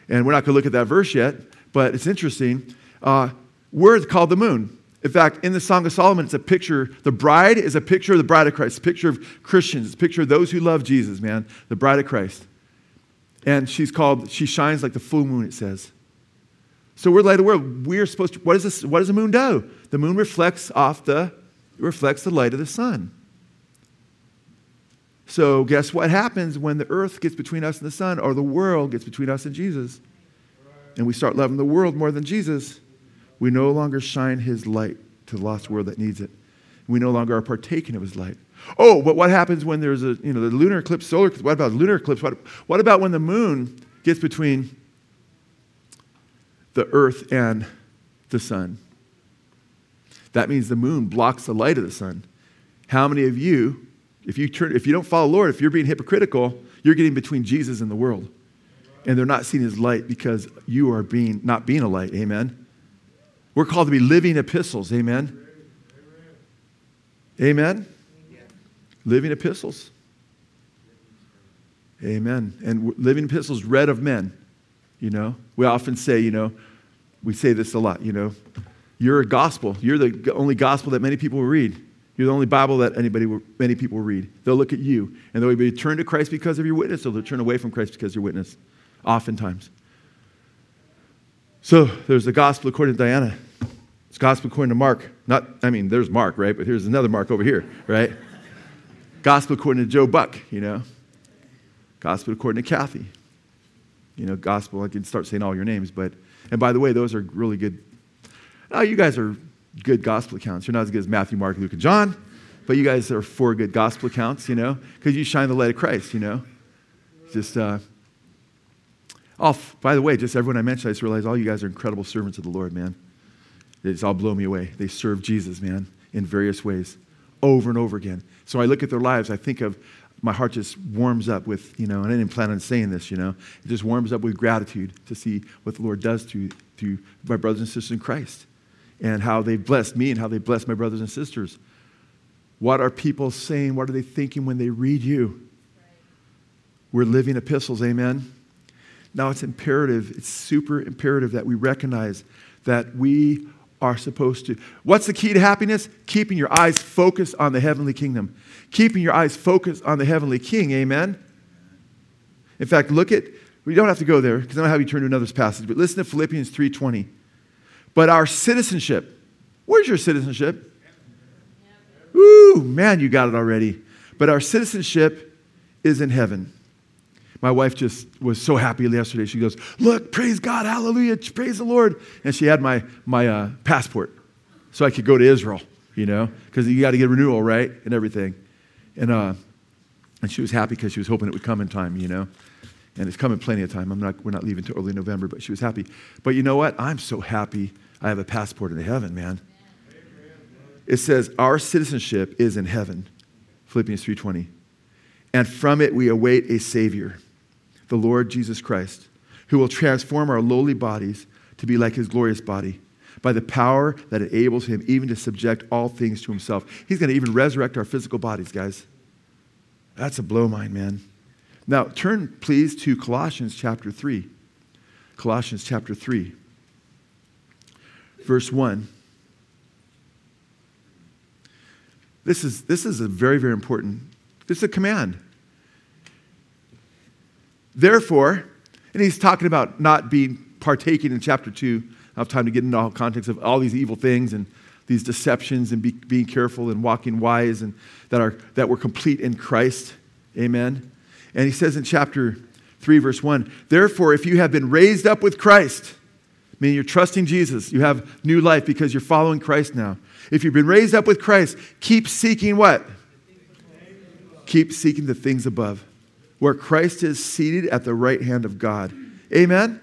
And we're not going to look at that verse yet, but it's interesting. Uh, we're called the moon. In fact, in the Song of Solomon, it's a picture. The bride is a picture of the bride of Christ, a picture of Christians, a picture of those who love Jesus, man, the bride of Christ. And she's called, she shines like the full moon, it says. So we're light of the world. We're supposed to, what, is this, what does the moon do? The moon reflects off the, reflects the light of the sun. So guess what happens when the earth gets between us and the sun, or the world gets between us and Jesus? And we start loving the world more than Jesus we no longer shine his light to the lost world that needs it. We no longer are partaking of his light. Oh, but what happens when there's a, you know, the lunar eclipse, solar eclipse? What about lunar eclipse? What, what about when the moon gets between the earth and the sun? That means the moon blocks the light of the sun. How many of you, if you turn, if you don't follow Lord, if you're being hypocritical, you're getting between Jesus and the world. And they're not seeing his light because you are being not being a light. Amen. We're called to be living epistles. Amen. Amen. Living epistles. Amen. And living epistles read of men. You know, we often say, you know, we say this a lot, you know, you're a gospel. You're the only gospel that many people will read. You're the only Bible that anybody, will, many people will read. They'll look at you and they'll be turn to Christ because of your witness, or they'll turn away from Christ because of your witness, oftentimes. So there's the gospel according to Diana. It's gospel according to Mark. Not, I mean, there's Mark, right? But here's another Mark over here, right? Gospel according to Joe Buck, you know. Gospel according to Kathy. You know, gospel, I can start saying all your names, but, and by the way, those are really good. Oh, you guys are good gospel accounts. You're not as good as Matthew, Mark, Luke, and John, but you guys are four good gospel accounts, you know, because you shine the light of Christ, you know. Just, uh, Oh, by the way, just everyone I mentioned, I just realized all you guys are incredible servants of the Lord, man. Just all blow me away. They serve Jesus, man, in various ways, over and over again. So I look at their lives, I think of my heart just warms up with, you know, and I didn't plan on saying this, you know, it just warms up with gratitude to see what the Lord does to, to my brothers and sisters in Christ and how they blessed me and how they blessed my brothers and sisters. What are people saying? What are they thinking when they read you? We're living epistles, amen. Now it's imperative, it's super imperative that we recognize that we are supposed to. What's the key to happiness? Keeping your eyes focused on the heavenly kingdom. Keeping your eyes focused on the heavenly king. Amen. In fact, look at we don't have to go there because I don't have you turn to another passage, but listen to Philippians 3:20. But our citizenship, where's your citizenship? Ooh, man, you got it already. But our citizenship is in heaven. My wife just was so happy yesterday. She goes, Look, praise God, hallelujah, praise the Lord. And she had my, my uh, passport so I could go to Israel, you know, because you got to get renewal, right? And everything. And, uh, and she was happy because she was hoping it would come in time, you know. And it's coming plenty of time. I'm not, we're not leaving till early November, but she was happy. But you know what? I'm so happy I have a passport into heaven, man. It says our citizenship is in heaven. Philippians 3:20. And from it we await a savior, the Lord Jesus Christ, who will transform our lowly bodies to be like his glorious body by the power that enables him even to subject all things to himself. He's going to even resurrect our physical bodies, guys. That's a blow mind, man. Now, turn please to Colossians chapter 3. Colossians chapter 3, verse 1. This is, this is a very, very important, is a command. Therefore, and he's talking about not being partaking in chapter 2. I have time to get into all context of all these evil things and these deceptions and be, being careful and walking wise and that, are, that we're complete in Christ. Amen. And he says in chapter 3, verse 1 Therefore, if you have been raised up with Christ, meaning you're trusting Jesus, you have new life because you're following Christ now. If you've been raised up with Christ, keep seeking what? Keep seeking the things above, where Christ is seated at the right hand of God. Amen?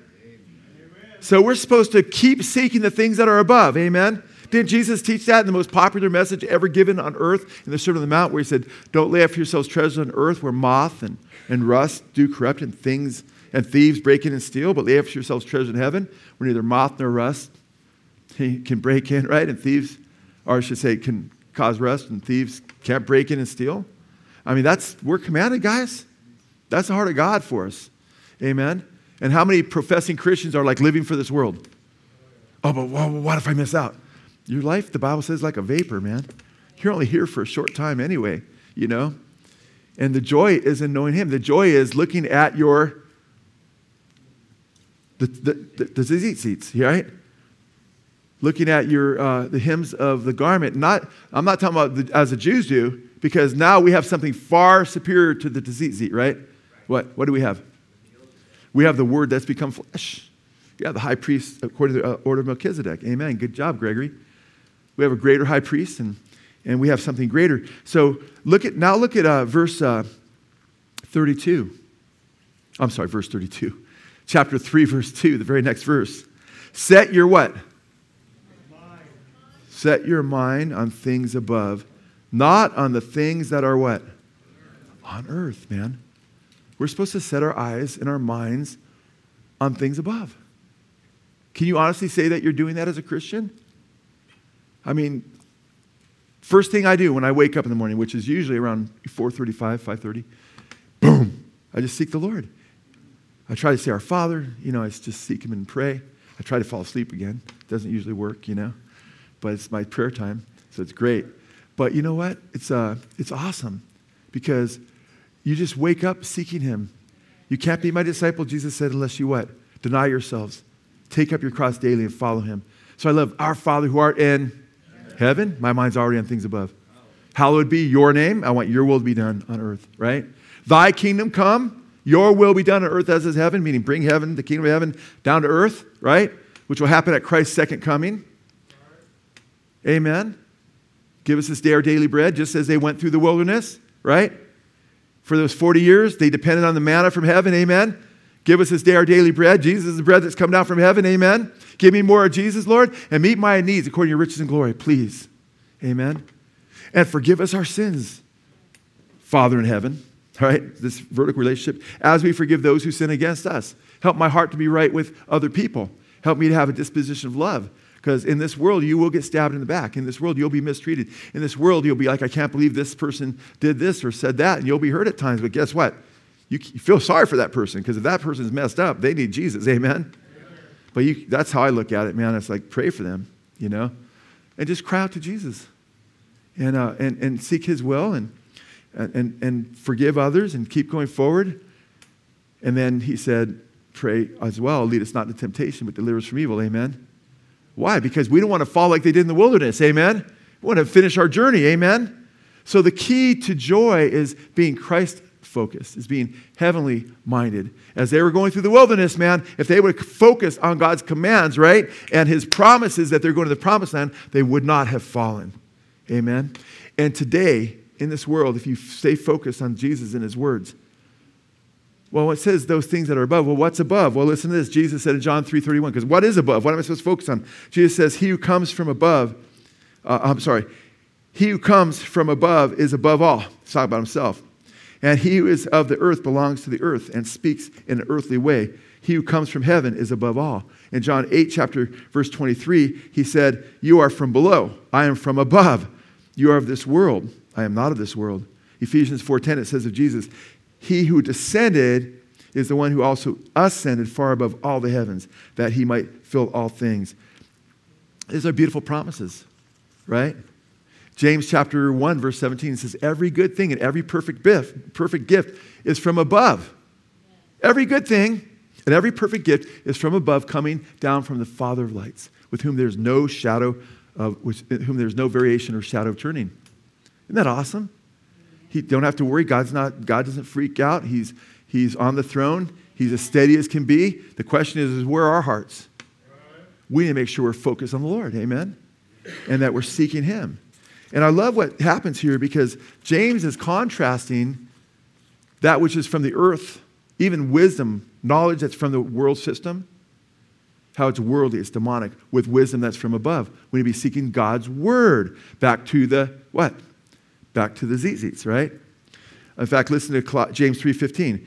So we're supposed to keep seeking the things that are above. Amen? Didn't Jesus teach that in the most popular message ever given on earth in the Sermon on the Mount, where he said, Don't lay up for yourselves treasures on earth where moth and, and rust do corrupt and things and thieves break in and steal, but lay up for yourselves treasures in heaven where neither moth nor rust can break in, right? And thieves or I should say, can cause rust and thieves can't break in and steal. I mean, that's, we're commanded, guys. That's the heart of God for us. Amen. And how many professing Christians are like living for this world? Oh, but what if I miss out? Your life, the Bible says, like a vapor, man. You're only here for a short time anyway, you know? And the joy is in knowing Him. The joy is looking at your, the, the, the, the seats, right? looking at your, uh, the hems of the garment. Not, I'm not talking about the, as the Jews do, because now we have something far superior to the tzitzit, right? What? What do we have? We have the word that's become flesh. Yeah, the high priest according to the uh, order of Melchizedek. Amen. Good job, Gregory. We have a greater high priest, and, and we have something greater. So look at now. Look at uh, verse uh, 32. I'm sorry, verse 32. Chapter 3, verse 2, the very next verse. Set your what? Set your mind on things above, not on the things that are what? On earth, man. We're supposed to set our eyes and our minds on things above. Can you honestly say that you're doing that as a Christian? I mean, first thing I do when I wake up in the morning, which is usually around 4:35, 5:30, boom, I just seek the Lord. I try to say our Father, you know, I just seek him and pray. I try to fall asleep again. It Doesn't usually work, you know but it's my prayer time, so it's great. But you know what? It's, uh, it's awesome because you just wake up seeking Him. You can't be my disciple, Jesus said, unless you what? Deny yourselves. Take up your cross daily and follow Him. So I love our Father who art in heaven. My mind's already on things above. Hallowed be your name. I want your will to be done on earth, right? Thy kingdom come. Your will be done on earth as is heaven, meaning bring heaven, the kingdom of heaven, down to earth, right? Which will happen at Christ's second coming. Amen. Give us this day our daily bread, just as they went through the wilderness, right? For those 40 years, they depended on the manna from heaven. Amen. Give us this day our daily bread. Jesus is the bread that's come down from heaven. Amen. Give me more of Jesus, Lord, and meet my needs according to your riches and glory, please. Amen. And forgive us our sins, Father in heaven. All right, this vertical relationship, as we forgive those who sin against us. Help my heart to be right with other people. Help me to have a disposition of love. Because in this world, you will get stabbed in the back. In this world, you'll be mistreated. In this world, you'll be like, I can't believe this person did this or said that. And you'll be hurt at times. But guess what? You, feel sorry for that person because if that person's messed up, they need Jesus. Amen? But you, that's how I look at it, man. It's like, pray for them, you know? And just cry out to Jesus and, uh, and, and seek his will and, and, and forgive others and keep going forward. And then he said, pray as well. Lead us not into temptation, but deliver us from evil. Amen? Why? Because we don't want to fall like they did in the wilderness. Amen? We want to finish our journey. Amen? So the key to joy is being Christ focused, is being heavenly minded. As they were going through the wilderness, man, if they would focus on God's commands, right, and his promises that they're going to the promised land, they would not have fallen. Amen? And today, in this world, if you stay focused on Jesus and his words, Well, it says those things that are above. Well, what's above? Well, listen to this. Jesus said in John 3.31, because what is above? What am I supposed to focus on? Jesus says, he who comes from above, uh, I'm sorry, he who comes from above is above all. He's talking about himself. And he who is of the earth belongs to the earth and speaks in an earthly way. He who comes from heaven is above all. In John 8, chapter verse 23, he said, You are from below, I am from above. You are of this world, I am not of this world. Ephesians 4:10 it says of Jesus, He who descended is the one who also ascended far above all the heavens, that he might fill all things. These are beautiful promises, right? James chapter 1, verse 17 says, Every good thing and every perfect gift, perfect gift is from above. Every good thing and every perfect gift is from above, coming down from the Father of lights, with whom there's no shadow of whom there's no variation or shadow of turning. Isn't that awesome? He don't have to worry. God's not, God doesn't freak out. He's he's on the throne. He's as steady as can be. The question is, is where are our hearts? We need to make sure we're focused on the Lord, amen? And that we're seeking Him. And I love what happens here because James is contrasting that which is from the earth, even wisdom, knowledge that's from the world system, how it's worldly, it's demonic, with wisdom that's from above. We need to be seeking God's word back to the what? Back to the tzitzis, right? In fact, listen to James 3.15.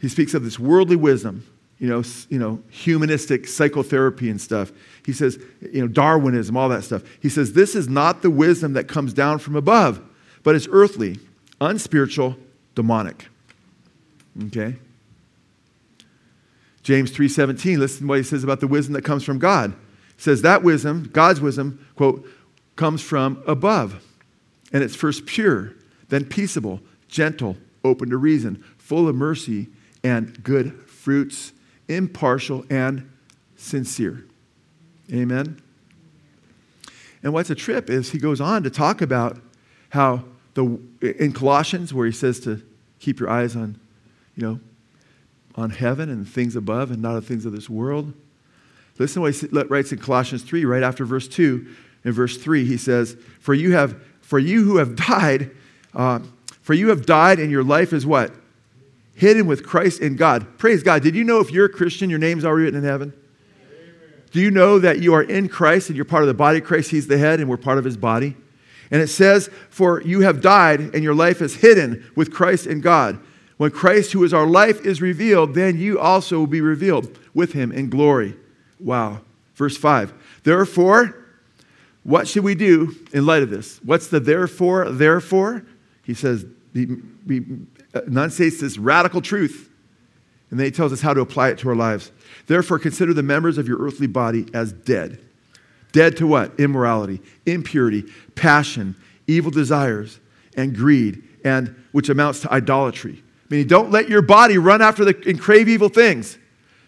He speaks of this worldly wisdom, you know, you know, humanistic psychotherapy and stuff. He says, you know, Darwinism, all that stuff. He says, this is not the wisdom that comes down from above, but it's earthly, unspiritual, demonic. Okay? James 3:17, listen to what he says about the wisdom that comes from God. He says that wisdom, God's wisdom, quote, comes from above. And it's first pure, then peaceable, gentle, open to reason, full of mercy and good fruits, impartial and sincere. Amen. And what's a trip is he goes on to talk about how the in Colossians where he says to keep your eyes on, you know, on heaven and things above and not on things of this world. Listen to what he writes in Colossians 3, right after verse 2. In verse 3, he says, For you, have, for you who have died, uh, for you have died, and your life is what? Hidden with Christ in God. Praise God. Did you know if you're a Christian, your name's already written in heaven? Do you know that you are in Christ and you're part of the body of Christ? He's the head and we're part of his body. And it says, For you have died and your life is hidden with Christ in God. When Christ, who is our life, is revealed, then you also will be revealed with him in glory. Wow. Verse 5. Therefore, what should we do in light of this? What's the therefore, therefore? He says, he, he enunciates this radical truth, and then he tells us how to apply it to our lives. Therefore, consider the members of your earthly body as dead. Dead to what? Immorality, impurity, passion, evil desires, and greed, and which amounts to idolatry. Meaning, don't let your body run after the, and crave evil things.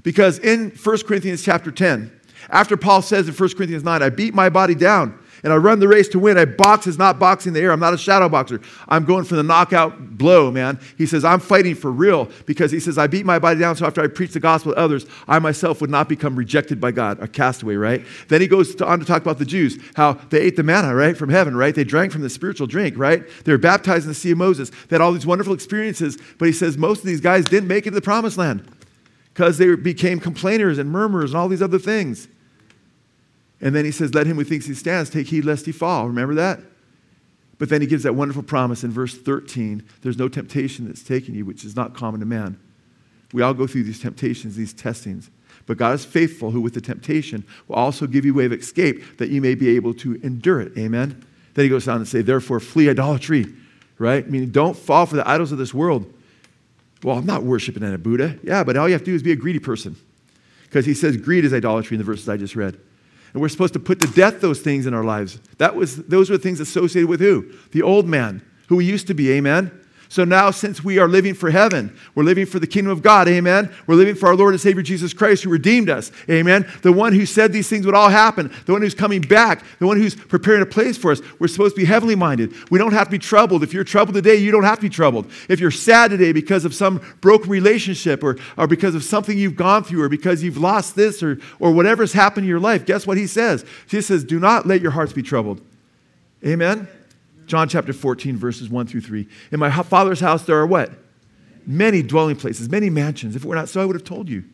Because in 1 Corinthians chapter 10, after Paul says in 1 Corinthians 9, I beat my body down and I run the race to win. I box is not boxing the air. I'm not a shadow boxer. I'm going for the knockout blow, man. He says, I'm fighting for real because he says, I beat my body down so after I preach the gospel to others, I myself would not become rejected by God, a castaway, right? Then he goes on to talk about the Jews, how they ate the manna, right, from heaven, right? They drank from the spiritual drink, right? They were baptized in the sea of Moses. They had all these wonderful experiences, but he says most of these guys didn't make it to the promised land because they became complainers and murmurers and all these other things. And then he says, Let him who thinks he stands take heed lest he fall. Remember that? But then he gives that wonderful promise in verse 13 there's no temptation that's taken you, which is not common to man. We all go through these temptations, these testings. But God is faithful, who with the temptation will also give you a way of escape that you may be able to endure it. Amen? Then he goes on to say, Therefore, flee idolatry, right? Meaning, don't fall for the idols of this world. Well, I'm not worshiping a Buddha. Yeah, but all you have to do is be a greedy person. Because he says greed is idolatry in the verses I just read. And we're supposed to put to death those things in our lives. That was, those were things associated with who? The old man, who we used to be. Amen? So now, since we are living for heaven, we're living for the kingdom of God, amen? We're living for our Lord and Savior Jesus Christ who redeemed us, amen? The one who said these things would all happen, the one who's coming back, the one who's preparing a place for us. We're supposed to be heavenly minded. We don't have to be troubled. If you're troubled today, you don't have to be troubled. If you're sad today because of some broken relationship or, or because of something you've gone through or because you've lost this or, or whatever's happened in your life, guess what he says? He says, Do not let your hearts be troubled. Amen? John chapter 14, verses 1 through 3. In my father's house, there are what? Many dwelling places, many mansions. If it were not so, I would have told you.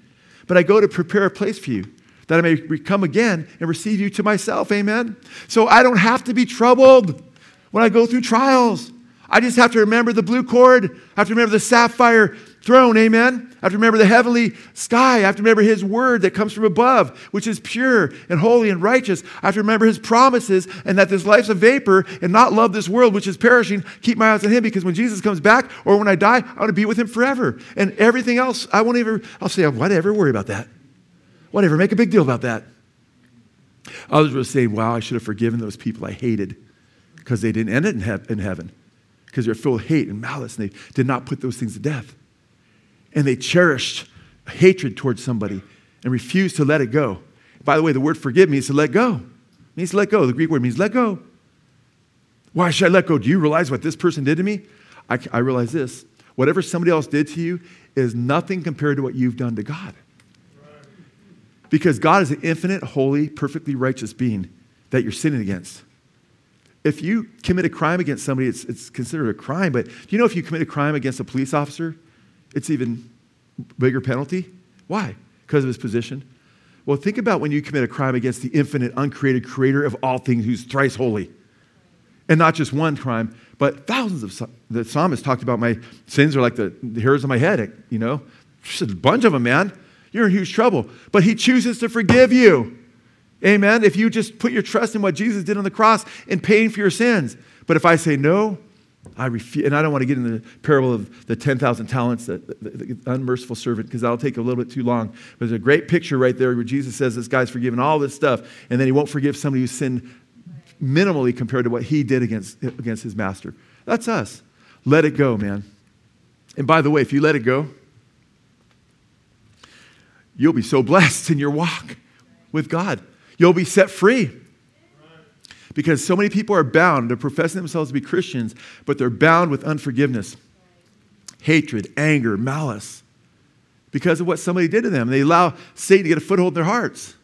But I go to prepare a place for you, that I may come again and receive you to myself. Amen. So I don't have to be troubled when I go through trials. I just have to remember the blue cord. I have to remember the sapphire throne. Amen. I have to remember the heavenly sky. I have to remember his word that comes from above, which is pure and holy and righteous. I have to remember his promises and that this life's a vapor and not love this world, which is perishing. Keep my eyes on him because when Jesus comes back or when I die, I want to be with him forever. And everything else, I won't even, I'll say, whatever, worry about that. Whatever, make a big deal about that. Others will say, wow, I should have forgiven those people I hated because they didn't end it in, he- in heaven because they're full of hate and malice and they did not put those things to death. And they cherished hatred towards somebody and refused to let it go. By the way, the word forgive means to let go. It means to let go. The Greek word means let go. Why should I let go? Do you realize what this person did to me? I, I realize this. Whatever somebody else did to you is nothing compared to what you've done to God. Because God is an infinite, holy, perfectly righteous being that you're sinning against if you commit a crime against somebody, it's, it's considered a crime. But do you know if you commit a crime against a police officer, it's even bigger penalty? Why? Because of his position? Well, think about when you commit a crime against the infinite, uncreated creator of all things who's thrice holy. And not just one crime, but thousands of. The psalmist talked about my sins are like the, the hairs on my head, you know? Just a bunch of them, man. You're in huge trouble. But he chooses to forgive you. Amen. If you just put your trust in what Jesus did on the cross in paying for your sins. But if I say no, I refuse, and I don't want to get into the parable of the 10,000 talents, the, the, the unmerciful servant, because that'll take a little bit too long. But there's a great picture right there where Jesus says this guy's forgiven all this stuff, and then he won't forgive somebody who sinned minimally compared to what he did against, against his master. That's us. Let it go, man. And by the way, if you let it go, you'll be so blessed in your walk with God. You'll be set free. Because so many people are bound, they're professing themselves to be Christians, but they're bound with unforgiveness, hatred, anger, malice, because of what somebody did to them. They allow Satan to get a foothold in their hearts.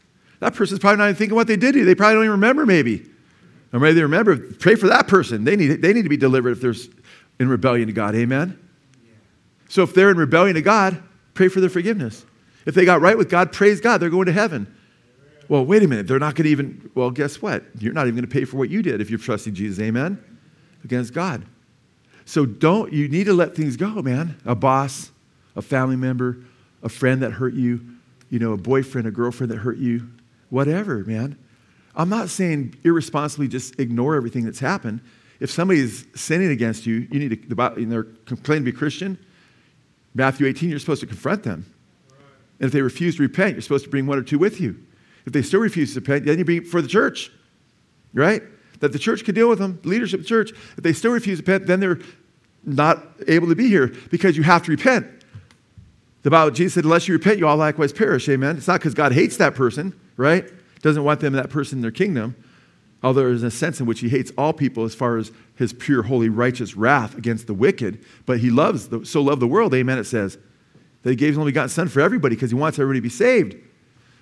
That person's probably not even thinking what they did to you. They probably don't even remember, maybe. Or maybe they remember. Pray for that person. They need, they need to be delivered if they're in rebellion to God. Amen? So if they're in rebellion to God, pray for their forgiveness. If they got right with God, praise God. They're going to heaven. Well, wait a minute. They're not going to even, well, guess what? You're not even going to pay for what you did if you're trusting Jesus. Amen? Against God. So don't, you need to let things go, man. A boss, a family member, a friend that hurt you, you know, a boyfriend, a girlfriend that hurt you, whatever, man. I'm not saying irresponsibly just ignore everything that's happened. If somebody is sinning against you, you need to, and they're complaining to be Christian, Matthew 18, you're supposed to confront them. And if they refuse to repent, you're supposed to bring one or two with you. If they still refuse to repent, then you bring it for the church, right? That the church could deal with them, the leadership of the church. If they still refuse to repent, then they're not able to be here because you have to repent. The Bible, Jesus said, unless you repent, you all likewise perish. Amen. It's not because God hates that person, right? Doesn't want them, that person in their kingdom. Although there's a sense in which he hates all people as far as his pure, holy, righteous wrath against the wicked. But he loves, the, so loved the world, amen, it says, that he gave his only begotten son for everybody because he wants everybody to be saved.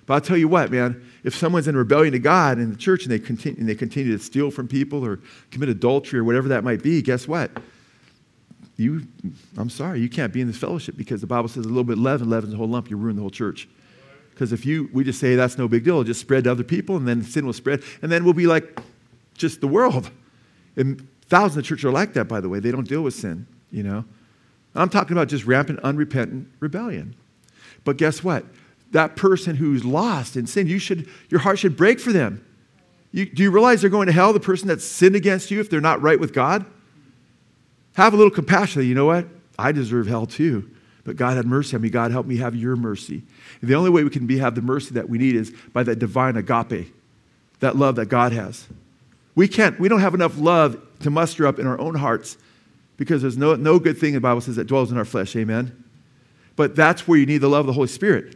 But I'll tell you what, man, if someone's in rebellion to God in the church and they continue, and they continue to steal from people or commit adultery or whatever that might be, guess what? You, I'm sorry, you can't be in this fellowship because the Bible says a little bit leaven leavens the whole lump, you ruin the whole church. Because if you, we just say that's no big deal, just spread to other people and then sin will spread and then we'll be like just the world. And thousands of churches are like that, by the way. They don't deal with sin, you know. I'm talking about just rampant, unrepentant rebellion. But guess what? That person who's lost in sin, you should, your heart should break for them. You, do you realize they're going to hell, the person that's sinned against you, if they're not right with God? Have a little compassion. You know what? I deserve hell too. But God had mercy on me. God, help me have your mercy. And the only way we can be, have the mercy that we need is by that divine agape, that love that God has. We can't, we don't have enough love to muster up in our own hearts because there's no, no good thing, the Bible says, that dwells in our flesh. Amen? But that's where you need the love of the Holy Spirit.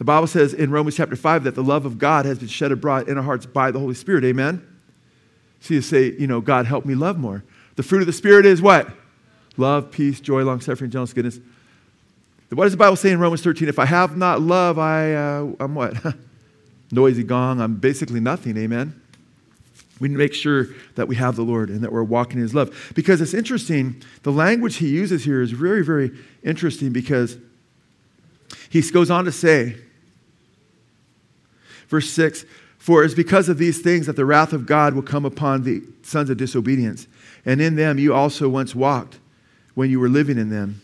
The Bible says in Romans chapter 5 that the love of God has been shed abroad in our hearts by the Holy Spirit. Amen? So you say, you know, God, help me love more. The fruit of the Spirit is what? Love, peace, joy, long suffering, gentleness, goodness. What does the Bible say in Romans 13? If I have not love, I, uh, I'm what? Noisy gong. I'm basically nothing. Amen? We make sure that we have the Lord and that we're walking in His love. Because it's interesting, the language he uses here is very, very interesting because he goes on to say, verse 6 For it's because of these things that the wrath of God will come upon the sons of disobedience. And in them you also once walked when you were living in them.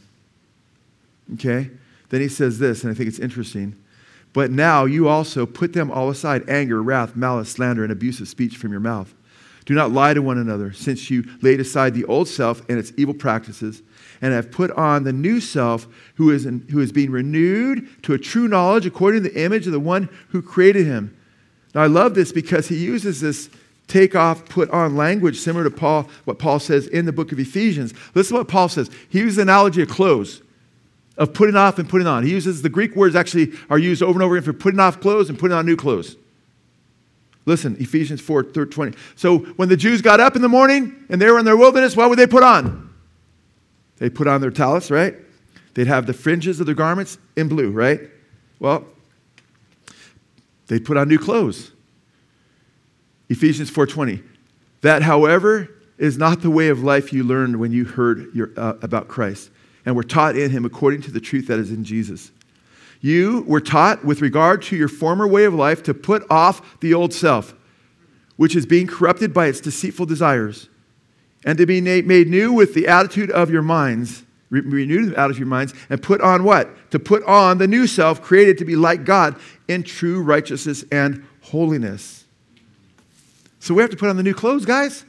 Okay? Then he says this, and I think it's interesting. But now you also put them all aside anger, wrath, malice, slander, and abusive speech from your mouth. Do not lie to one another, since you laid aside the old self and its evil practices, and have put on the new self, who is, in, who is being renewed to a true knowledge according to the image of the one who created him. Now, I love this because he uses this take off, put on language similar to Paul, what Paul says in the book of Ephesians. Listen to what Paul says. He uses the analogy of clothes of putting off and putting on. He uses the Greek words actually are used over and over again for putting off clothes and putting on new clothes. Listen, Ephesians 4 20. So when the Jews got up in the morning and they were in their wilderness, what would they put on? They put on their tallis, right? They'd have the fringes of their garments in blue, right? Well, they'd put on new clothes. Ephesians 4:20. That, however, is not the way of life you learned when you heard your, uh, about Christ and were taught in him according to the truth that is in Jesus. You were taught with regard to your former way of life to put off the old self, which is being corrupted by its deceitful desires, and to be made new with the attitude of your minds, renewed out of your minds, and put on what? To put on the new self created to be like God in true righteousness and holiness. So we have to put on the new clothes, guys.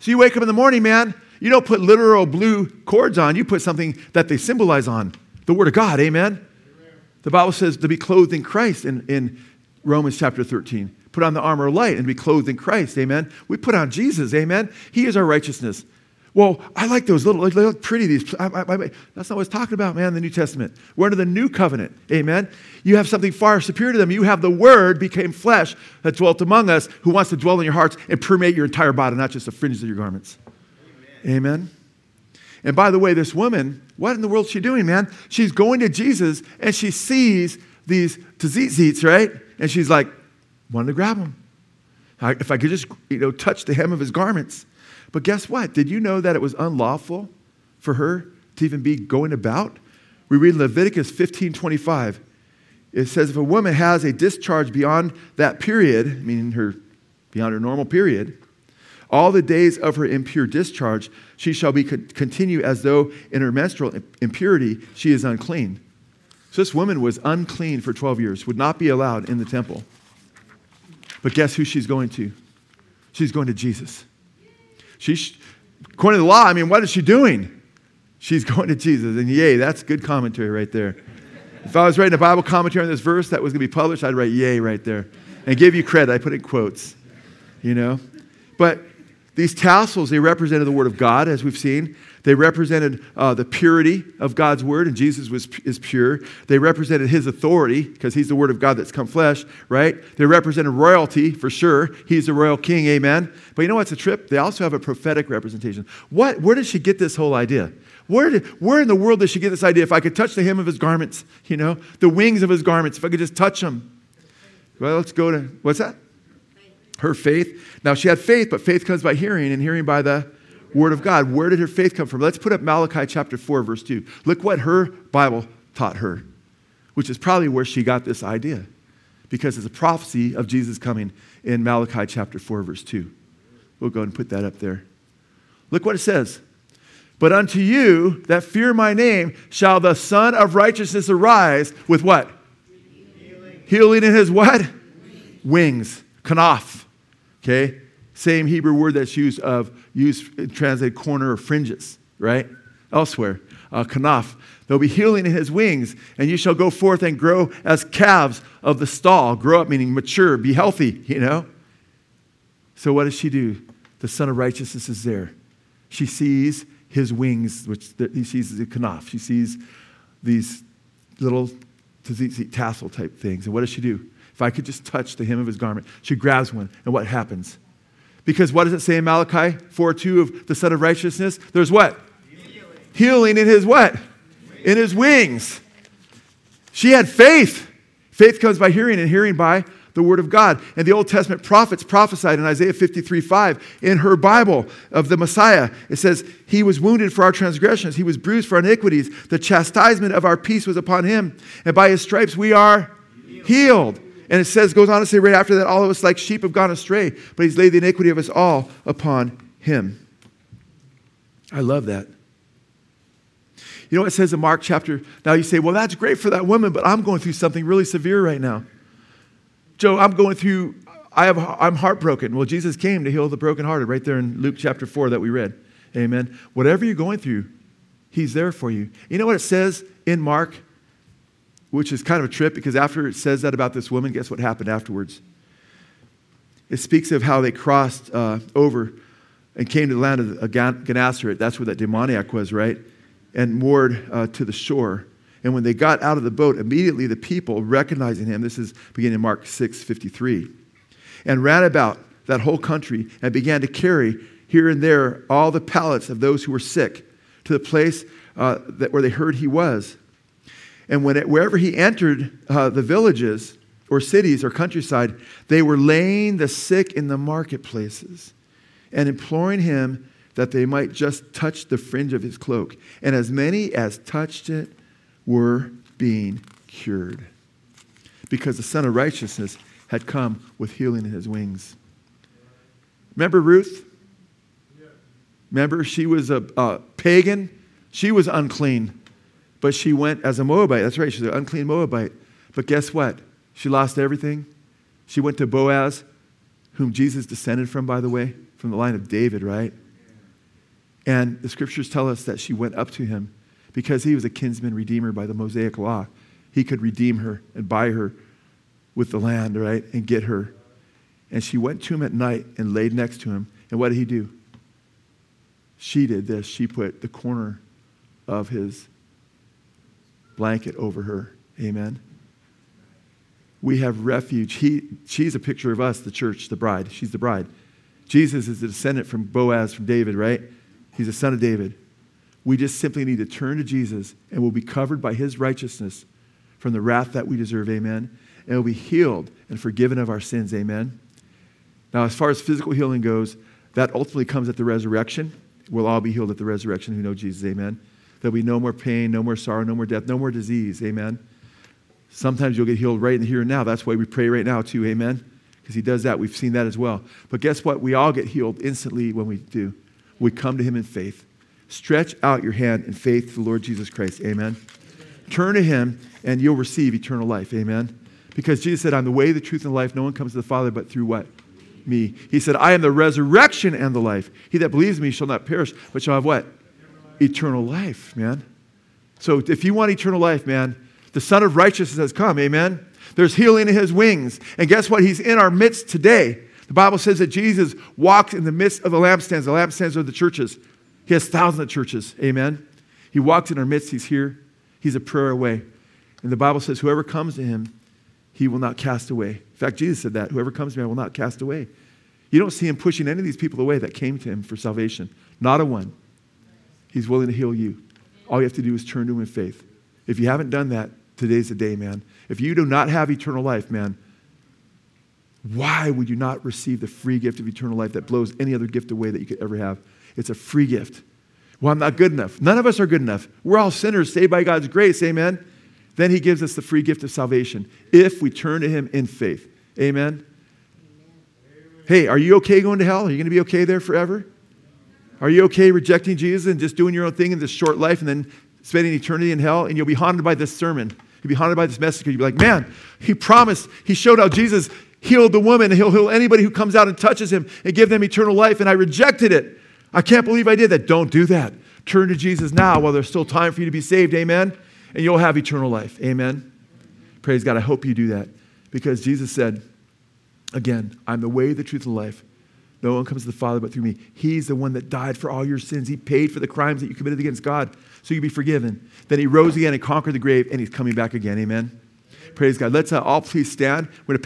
So you wake up in the morning, man, you don't put literal blue cords on, you put something that they symbolize on the Word of God. Amen? Amen. The Bible says to be clothed in Christ in, in Romans chapter 13. Put on the armor of light and be clothed in Christ. Amen. We put on Jesus. Amen. He is our righteousness. Well, I like those little, they look pretty. These, I, I, I, that's not what it's talking about, man, in the New Testament. We're under the new covenant. Amen. You have something far superior to them. You have the Word became flesh that dwelt among us, who wants to dwell in your hearts and permeate your entire body, not just the fringes of your garments. Amen. And by the way, this woman, what in the world is she doing, man? She's going to Jesus and she sees these tzitzis, right? And she's like, wanting to grab them. If I could just, you know, touch the hem of his garments. But guess what? Did you know that it was unlawful for her to even be going about? We read in Leviticus 15 25. It says, if a woman has a discharge beyond that period, meaning her beyond her normal period, all the days of her impure discharge, she shall be continue as though in her menstrual impurity she is unclean. So this woman was unclean for 12 years, would not be allowed in the temple. But guess who she's going to? She's going to Jesus. She's, according to the law, I mean, what is she doing? She's going to Jesus. And yay, that's good commentary right there. If I was writing a Bible commentary on this verse that was going to be published, I'd write yay right there and give you credit. I put it in quotes, you know? But these tassels, they represented the Word of God, as we've seen. They represented uh, the purity of God's Word, and Jesus was, is pure. They represented His authority, because He's the Word of God that's come flesh, right? They represented royalty, for sure. He's the royal king, amen? But you know what's a trip? They also have a prophetic representation. What, where did she get this whole idea? Where, did, where in the world did she get this idea? If I could touch the hem of His garments, you know, the wings of His garments, if I could just touch them. Well, let's go to, what's that? Her faith. Now, she had faith, but faith comes by hearing, and hearing by the word of God. Where did her faith come from? Let's put up Malachi chapter 4, verse 2. Look what her Bible taught her, which is probably where she got this idea, because it's a prophecy of Jesus coming in Malachi chapter 4, verse 2. We'll go and put that up there. Look what it says. But unto you that fear my name shall the Sun of Righteousness arise with what? Healing, Healing in his what? Wings. Wings. Kanaf. Okay? Same Hebrew word that's used of used translated corner or fringes, right? Elsewhere. Uh, kanaf. There'll be healing in his wings, and you shall go forth and grow as calves of the stall. Grow up meaning mature, be healthy, you know? So what does she do? The Sun of Righteousness is there. She sees his wings, which he sees the kanaf. She sees these little tassel type things. And what does she do? If I could just touch the hem of his garment. She grabs one, and what happens? Because what does it say in Malachi 4 2 of the Sun of Righteousness? There's what? Healing, Healing in his what? Wings. In his wings. She had faith. Faith comes by hearing, and hearing by the word of God. And the Old Testament prophets prophesied in Isaiah 53 5 in her Bible of the Messiah. It says, He was wounded for our transgressions, He was bruised for our iniquities. The chastisement of our peace was upon Him. And by His stripes we are healed. healed. And it says, goes on to say right after that, all of us like sheep have gone astray, but He's laid the iniquity of us all upon Him. I love that. You know what it says in Mark chapter? Now you say, well, that's great for that woman, but I'm going through something really severe right now. Joe, I'm going through, I have, I'm heartbroken. Well, Jesus came to heal the brokenhearted right there in Luke chapter 4 that we read. Amen. Whatever you're going through, He's there for you. You know what it says in Mark, which is kind of a trip because after it says that about this woman, guess what happened afterwards? It speaks of how they crossed uh, over and came to the land of Gennesaret. That's where that demoniac was, right? and moored uh, to the shore. And when they got out of the boat, immediately the people, recognizing him, this is beginning in Mark 6 53, and ran about that whole country and began to carry here and there all the pallets of those who were sick to the place uh, that, where they heard he was. And when it, wherever he entered uh, the villages or cities or countryside, they were laying the sick in the marketplaces and imploring him that they might just touch the fringe of his cloak. And as many as touched it were being cured. Because the Sun of Righteousness had come with healing in his wings. Remember Ruth? Remember, she was a, a pagan. She was unclean, but she went as a Moabite. That's right, she's an unclean Moabite. But guess what? She lost everything. She went to Boaz, whom Jesus descended from, by the way, from the line of David, right? And the scriptures tell us that she went up to him because he was a kinsman redeemer by the Mosaic law. He could redeem her and buy her with the land, right, and get her. And she went to him at night and laid next to him. And what did he do? She did this. She put the corner of his blanket over her. Amen. We have refuge. He, she's a picture of us, the church, the bride. She's the bride. Jesus is the descendant from Boaz, from David, right? He's a son of David. We just simply need to turn to Jesus and we'll be covered by his righteousness from the wrath that we deserve. Amen. And we'll be healed and forgiven of our sins. Amen. Now, as far as physical healing goes, that ultimately comes at the resurrection. We'll all be healed at the resurrection who know Jesus. Amen. There'll be no more pain, no more sorrow, no more death, no more disease. Amen. Sometimes you'll get healed right in here and now. That's why we pray right now, too. Amen. Because he does that. We've seen that as well. But guess what? We all get healed instantly when we do we come to him in faith. Stretch out your hand in faith to the Lord Jesus Christ. Amen. Turn to him and you'll receive eternal life. Amen. Because Jesus said, I'm the way, the truth, and the life. No one comes to the Father but through what? Me. He said, I am the resurrection and the life. He that believes me shall not perish, but shall have what? Eternal life, man. So if you want eternal life, man, the Sun of Righteousness has come. Amen. There's healing in his wings. And guess what? He's in our midst today. The Bible says that Jesus walks in the midst of the lampstands. The lampstands are the churches. He has thousands of churches. Amen. He walks in our midst. He's here. He's a prayer away. And the Bible says, whoever comes to him, he will not cast away. In fact, Jesus said that whoever comes to me, I will not cast away. You don't see him pushing any of these people away that came to him for salvation. Not a one. He's willing to heal you. All you have to do is turn to him in faith. If you haven't done that, today's the day, man. If you do not have eternal life, man, why would you not receive the free gift of eternal life that blows any other gift away that you could ever have? It's a free gift. Well, I'm not good enough. None of us are good enough. We're all sinners saved by God's grace. Amen. Then he gives us the free gift of salvation if we turn to him in faith. Amen. Hey, are you okay going to hell? Are you going to be okay there forever? Are you okay rejecting Jesus and just doing your own thing in this short life and then spending eternity in hell? And you'll be haunted by this sermon. You'll be haunted by this message. You'll be like, man, he promised, he showed how Jesus healed the woman, and he'll heal anybody who comes out and touches him and give them eternal life. And I rejected it. I can't believe I did that. Don't do that. Turn to Jesus now while there's still time for you to be saved. Amen. And you'll have eternal life. Amen. Praise God. I hope you do that because Jesus said, again, I'm the way, the truth, and the life. No one comes to the Father but through me. He's the one that died for all your sins. He paid for the crimes that you committed against God so you'd be forgiven. Then he rose again and conquered the grave, and he's coming back again. Amen. Praise God. Let's uh, all please stand. We're